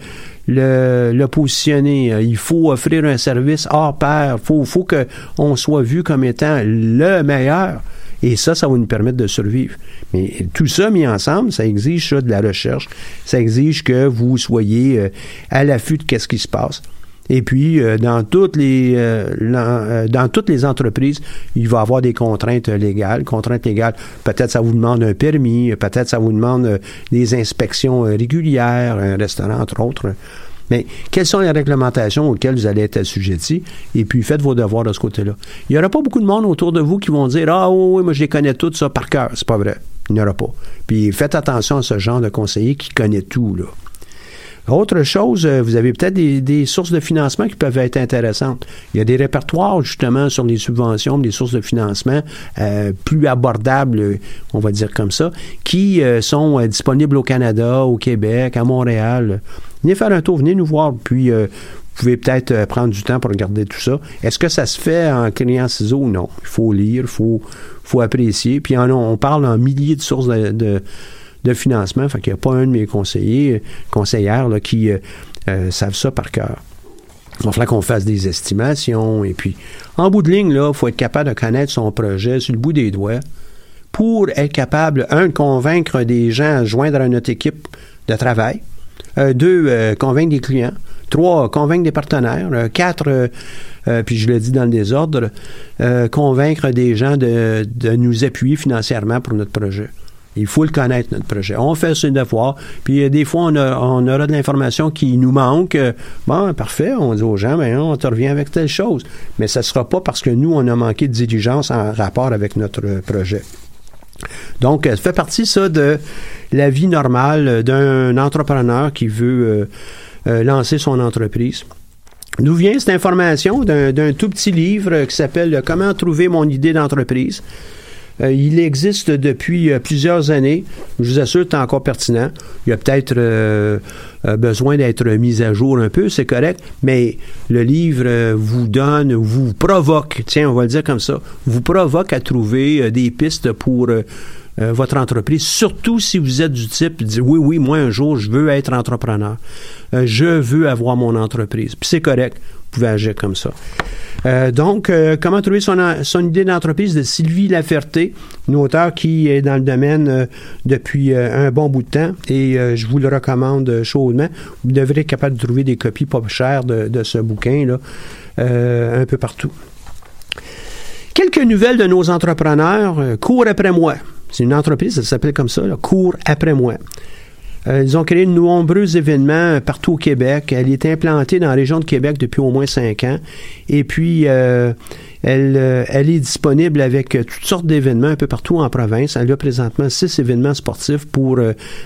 le, positionner. Il faut offrir un service hors pair. Il faut, qu'on soit vu comme étant le meilleur. Et ça, ça va nous permettre de survivre. Mais tout ça mis ensemble, ça exige ça de la recherche. Ça exige que vous soyez euh, à l'affût de ce qui se passe. Et puis, euh, dans, toutes les, euh, euh, dans toutes les entreprises, il va y avoir des contraintes légales. Contraintes légales, peut-être ça vous demande un permis, peut-être ça vous demande des inspections régulières, un restaurant, entre autres. Mais quelles sont les réglementations auxquelles vous allez être assujettis? Et puis, faites vos devoirs de ce côté-là. Il n'y aura pas beaucoup de monde autour de vous qui vont dire Ah oui, moi je les connais toutes ça par cœur. C'est pas vrai. Il n'y aura pas. Puis faites attention à ce genre de conseiller qui connaît tout, là. Autre chose, euh, vous avez peut-être des, sources de financement qui peuvent être intéressantes. Il y a des répertoires justement sur les subventions, des sources de financement euh, plus abordables, on va dire comme ça, qui euh, sont disponibles au Canada, au Québec, à Montréal. Venez faire un tour, venez nous voir, puis vous pouvez peut-être prendre du temps pour regarder tout ça. Est-ce que ça se fait en client ciseaux? Non. Il faut lire, il faut, faut apprécier. Puis on, parle en milliers de sources de de financement. Fait qu'il n'y a pas un de mes conseillers, conseillères là, qui euh, euh, savent ça par cœur. Il va qu'on fasse des estimations. Et puis, en bout de ligne, il faut être capable de connaître son projet sur le bout des doigts pour être capable, un, de convaincre des gens à joindre à notre équipe de travail. Euh, deux, convaincre des clients. Trois, convaincre des partenaires. quatre, puis je le dis dans le désordre, convaincre des gens de, de nous appuyer financièrement pour notre projet. Il faut le connaître, notre projet. On fait ses devoirs. Puis euh, des fois, on, on aura de l'information qui nous manque. Bon, parfait, on dit aux gens, mais on te revient avec telle chose. Mais ce ne sera pas parce que nous, on a manqué de diligence en rapport avec notre projet. Donc, ça fait partie, ça, de la vie normale d'un entrepreneur qui veut euh, euh, lancer son entreprise. D'où vient cette information? D'un tout petit livre qui s'appelle Comment trouver mon idée d'entreprise. Euh, il existe depuis euh, plusieurs années. Je vous assure, c'est encore pertinent. Il y a peut-être euh, besoin d'être mis à jour un peu, c'est correct, mais le livre vous donne, vous provoque, tiens, on va le dire comme ça, vous provoque à trouver des pistes pour votre entreprise, surtout si vous êtes du type dit oui, oui, moi un jour je veux être entrepreneur, je veux avoir mon entreprise. Puis c'est correct, vous pouvez agir comme ça. Euh, donc, euh, comment trouver son, son idée d'entreprise de Sylvie Laferté, une auteure qui est dans le domaine euh, depuis un bon bout de temps et je vous le recommande chaudement. Vous devrez être capable de trouver des copies pas chères de, ce bouquin-là un peu partout. Quelques nouvelles de nos entrepreneurs. cours après moi. C'est une entreprise, ça s'appelle comme ça, cours après moi. Euh, ils ont créé de nombreux événements partout au Québec. Elle est implantée dans la région de Québec depuis au moins cinq ans. Et puis, euh, elle, euh, elle est disponible avec toutes sortes d'événements un peu partout en province. Elle a présentement six événements sportifs pour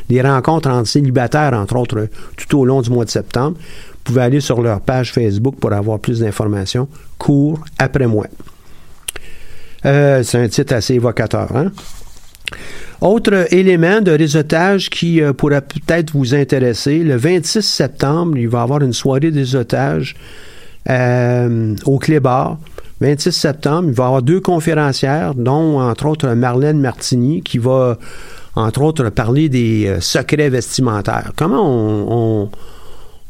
des rencontres entre célibataires, entre autres, tout au long du mois de septembre. Vous pouvez aller sur leur page Facebook pour avoir plus d'informations. Cours après moi. c'est un titre assez évocateur, hein? Autre élément de réseautage qui euh, pourrait peut-être vous intéresser, le 26 septembre, il va y avoir une soirée de réseautage euh, au Clébar. 26 septembre, il va y avoir deux conférencières, dont entre autres Marlène Martini, qui va entre autres parler des euh, secrets vestimentaires. Comment on on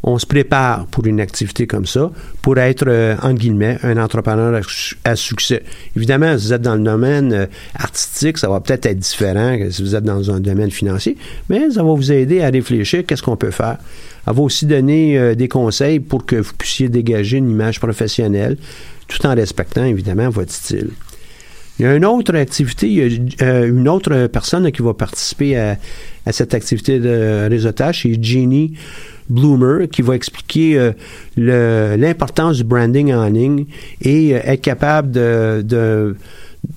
se prépare pour une activité comme ça, pour être, euh, en guillemets, un entrepreneur à, succès. Évidemment, si vous êtes dans le domaine euh, artistique, ça va peut-être être différent que si vous êtes dans un domaine financier, mais ça va vous aider à réfléchir qu'est-ce qu'on peut faire. Elle va aussi donner euh, des conseils pour que vous puissiez dégager une image professionnelle, tout en respectant, évidemment, votre style. Il y a une autre activité, il y a une autre personne qui va participer à, à cette activité de réseautage, c'est Jeannie Bloomer qui va expliquer euh, l'importance du branding en ligne et euh, être capable de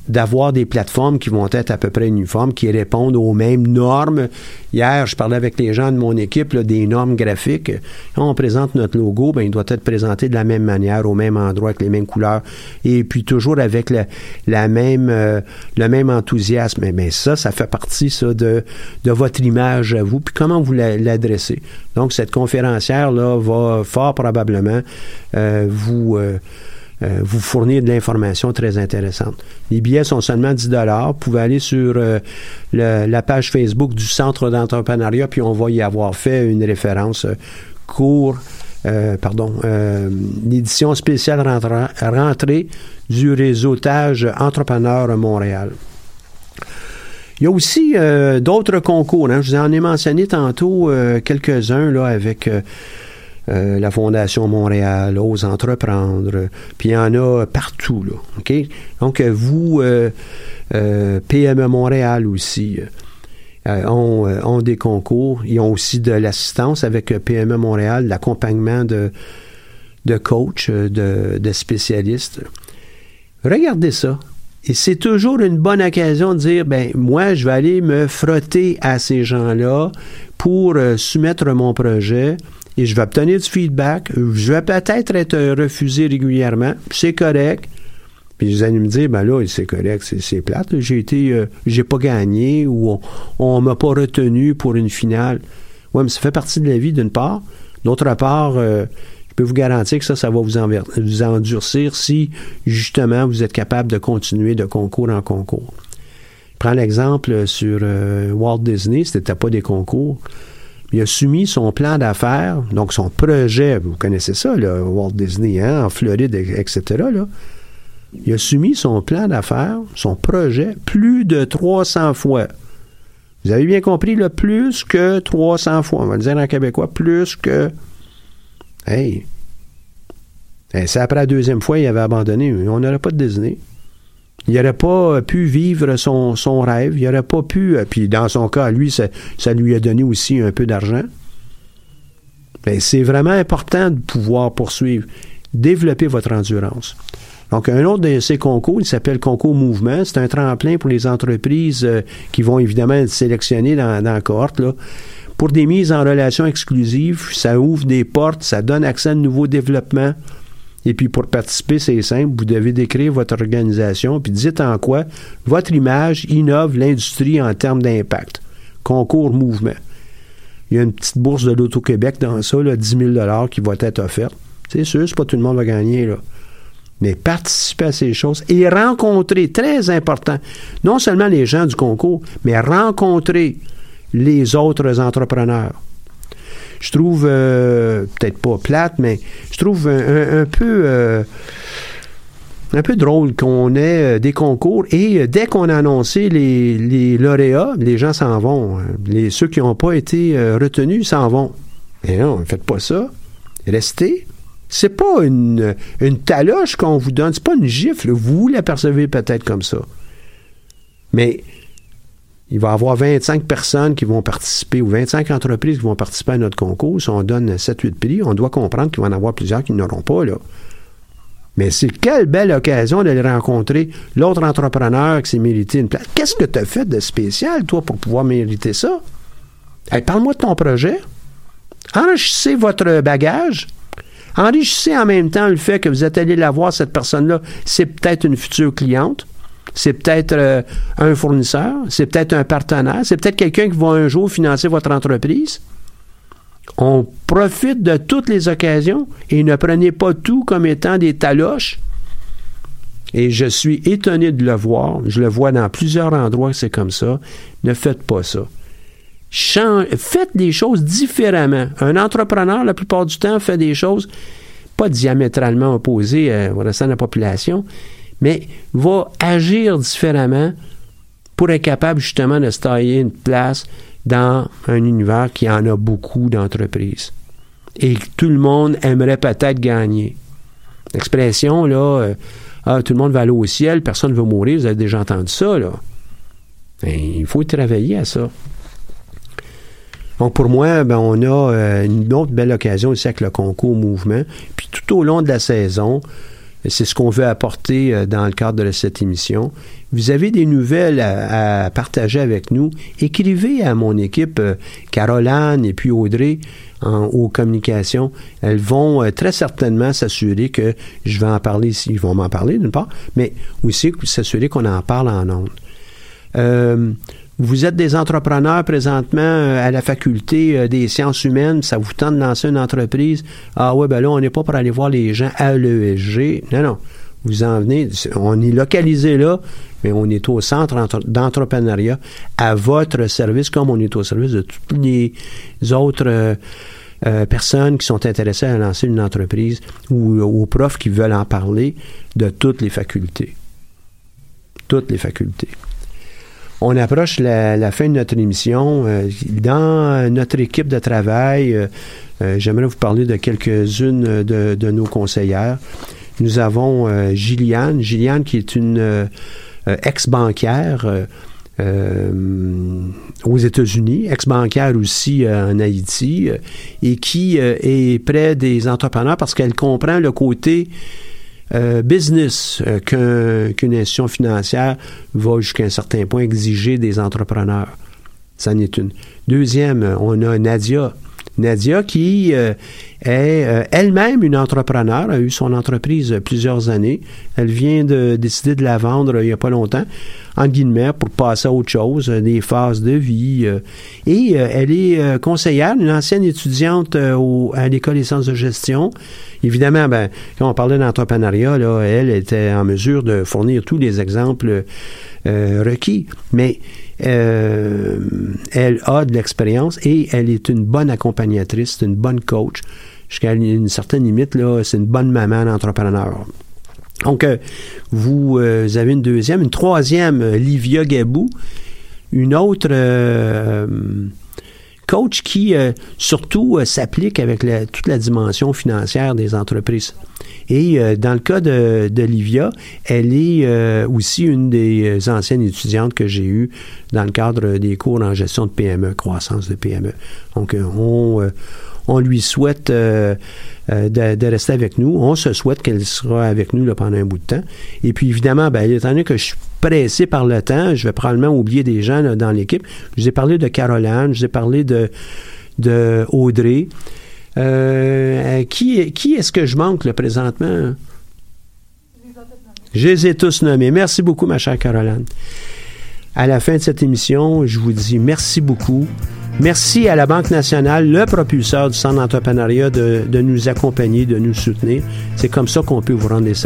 d'avoir des plateformes qui vont être à peu près uniformes, qui répondent aux mêmes normes. Hier, je parlais avec les gens de mon équipe des normes graphiques. Quand on présente notre logo, ben, il doit être présenté de la même manière, au même endroit, avec les mêmes couleurs, et puis toujours avec la, même, euh, le même enthousiasme. Mais, ça, ça fait partie ça, de, de votre image à vous, puis comment vous l'adressez? Donc, cette conférencière-là va fort probablement euh, vous... Euh, euh, vous fournir de l'information très intéressante. Les billets sont seulement 10 Vous pouvez aller sur euh, la page Facebook du Centre d'entrepreneuriat, puis on va y avoir fait une référence euh, court, pardon, l'édition spéciale rentrée du réseautage Entrepreneur Montréal. Il y a aussi d'autres concours. Hein. Je vous en ai mentionné tantôt quelques-uns là avec euh, la Fondation Montréal, Ose Entreprendre, puis il y en a partout? Donc, euh, vous, euh, PME Montréal aussi, ont, des concours. Ils ont aussi de l'assistance avec PME Montréal, l'accompagnement de, de coachs, de, de spécialistes. Regardez ça. Et c'est toujours une bonne occasion de dire, ben moi, je vais aller me frotter à ces gens-là pour soumettre mon projet et je vais obtenir du feedback. Je vais peut-être être refusé régulièrement. C'est correct. Puis vous allez me dire, ben là, c'est correct, c'est plate. J'ai été, euh, j'ai pas gagné ou on, m'a pas retenu pour une finale. Oui, mais ça fait partie de la vie d'une part. D'autre part, euh, je peux vous garantir que ça, ça va vous, endurcir si justement vous êtes capable de continuer de concours en concours. Je prends l'exemple sur euh, Walt Disney, c'était pas des concours il a soumis son plan d'affaires, donc son projet, vous connaissez ça, Walt Disney, hein, en Floride, etc. Il a soumis son plan d'affaires, son projet, plus de 300 fois. Vous avez bien compris, là, plus que 300 fois. On va dire en québécois, plus que... Hey! c'est après la deuxième fois, il avait abandonné. On n'aurait pas de Disney. Il n'aurait pas pu vivre son, rêve. Il n'aurait pas pu. Euh, puis dans son cas, lui, ça, lui a donné aussi un peu d'argent. Ben, c'est vraiment important de pouvoir poursuivre, développer votre endurance. Donc, un autre de ces concours, il s'appelle Concours Mouvement. C'est un tremplin pour les entreprises euh, qui vont évidemment être sélectionnées dans, la cohorte. Pour des mises en relation exclusives, ça ouvre des portes, ça donne accès à de nouveaux développements. Et puis pour participer, c'est simple, vous devez décrire votre organisation, puis dites en quoi votre image innove l'industrie en termes d'impact. Concours mouvement. Il y a une petite bourse de l'Auto-Québec dans ça, là, 10 000 qui va être offerte. C'est sûr, c'est pas tout le monde va gagner, là. Mais participer à ces choses et rencontrer, très important, non seulement les gens du concours, mais rencontrer les autres entrepreneurs je trouve, euh, peut-être pas plate, mais je trouve un, peu... Euh, un peu drôle qu'on ait euh, des concours et dès qu'on a annoncé les, lauréats, les gens s'en vont. Les, ceux qui n'ont pas été retenus s'en vont. Et non, ne faites pas ça. Restez. C'est pas une, une taloche qu'on vous donne, c'est pas une gifle. Vous l'apercevez peut-être comme ça. Mais il va y avoir 25 personnes qui vont participer ou 25 entreprises qui vont participer à notre concours. Si on donne 7-8 prix, on doit comprendre qu'il va y en avoir plusieurs qui n'auront pas. Là. Mais c'est quelle belle occasion d'aller rencontrer l'autre entrepreneur qui s'est mérité une place. Qu'est-ce que tu as fait de spécial, toi, pour pouvoir mériter ça? Parle-moi de ton projet. Enrichissez votre bagage. Enrichissez en même temps le fait que vous êtes allé la voir, cette personne-là, c'est peut-être une future cliente. C'est peut-être euh, un fournisseur, c'est peut-être un partenaire, c'est peut-être quelqu'un qui va un jour financer votre entreprise. On profite de toutes les occasions et ne prenez pas tout comme étant des taloches. Et je suis étonné de le voir. Je le vois dans plusieurs endroits, c'est comme ça. Ne faites pas ça. faites des choses différemment. Un entrepreneur, la plupart du temps, fait des choses pas diamétralement opposées euh, au restant de la population, mais va agir différemment pour être capable justement de se tailler une place dans un univers qui en a beaucoup d'entreprises. Et tout le monde aimerait peut-être gagner. L'expression, là, euh, ah, tout le monde va aller au ciel, personne ne veut mourir, vous avez déjà entendu ça, là. Ben, il faut travailler à ça. Donc, pour moi, ben, on a euh, une autre belle occasion aussi avec le concours mouvement. Puis tout au long de la saison, c'est ce qu'on veut apporter euh, dans le cadre de cette émission. Vous avez des nouvelles à, partager avec nous. Écrivez à mon équipe, euh, Caroline et puis Audrey, en aux communications. Elles vont euh, très certainement s'assurer que je vais en parler ici. Ils vont m'en parler d'une part, mais aussi s'assurer qu'on en parle en ondes. Vous êtes des entrepreneurs présentement euh, à la faculté euh, des sciences humaines, ça vous tente de lancer une entreprise? Ah ouais, ben là, on n'est pas pour aller voir les gens à l'ESG. Non, non. Vous en venez, on est localisé là, mais on est au centre d'entrepreneuriat à votre service, comme on est au service de toutes les autres euh, personnes qui sont intéressées à lancer une entreprise ou aux profs qui veulent en parler de toutes les facultés. Toutes les facultés. On approche la, fin de notre émission. Euh, dans notre équipe de travail, euh, euh, j'aimerais vous parler de quelques-unes de, nos conseillères. Nous avons Gilliane, Gilliane qui est une ex-bancaire aux États-Unis, ex-bancaire aussi en Haïti, et qui est près des entrepreneurs parce qu'elle comprend le côté euh, business euh, qu'une institution financière va jusqu'à un certain point exiger des entrepreneurs. Ça en est une. Deuxième, on a Nadia. Nadia qui euh, est elle-même une entrepreneur, a eu son entreprise plusieurs années. Elle vient de décider de la vendre il n'y a pas longtemps en guillemets, pour passer à autre chose, euh, des phases de vie. Euh, et euh, elle est conseillère, une ancienne étudiante à l'École des sciences de gestion. Évidemment, ben, quand on parlait d'entrepreneuriat, elle était en mesure de fournir tous les exemples requis. Mais elle a de l'expérience et elle est une bonne accompagnatrice, une bonne coach. Jusqu'à une certaine limite, là, c'est une bonne maman d'entrepreneur. Donc, euh, vous euh, avez une deuxième. Une troisième, euh, Livia Gabou. Une autre coach qui, surtout, s'applique avec toute la dimension financière des entreprises. Et dans le cas de, de, Livia, elle est aussi une des anciennes étudiantes que j'ai eues dans le cadre des cours en gestion de PME, croissance de PME. Donc, on on lui souhaite euh, euh, de, rester avec nous. On se souhaite qu'elle sera avec nous pendant un bout de temps. Et puis évidemment, ben, étant donné que je suis pressé par le temps, je vais probablement oublier des gens dans l'équipe. Je vous ai parlé de Caroline, je vous ai parlé de, Audrey. Euh, qui est-ce que je manque présentement? Je les ai tous nommés. Merci beaucoup, ma chère Caroline. À la fin de cette émission, je vous dis merci beaucoup. Merci à la Banque nationale, le propulseur du centre d'entrepreneuriat, de, nous accompagner, de nous soutenir. C'est comme ça qu'on peut vous rendre des services.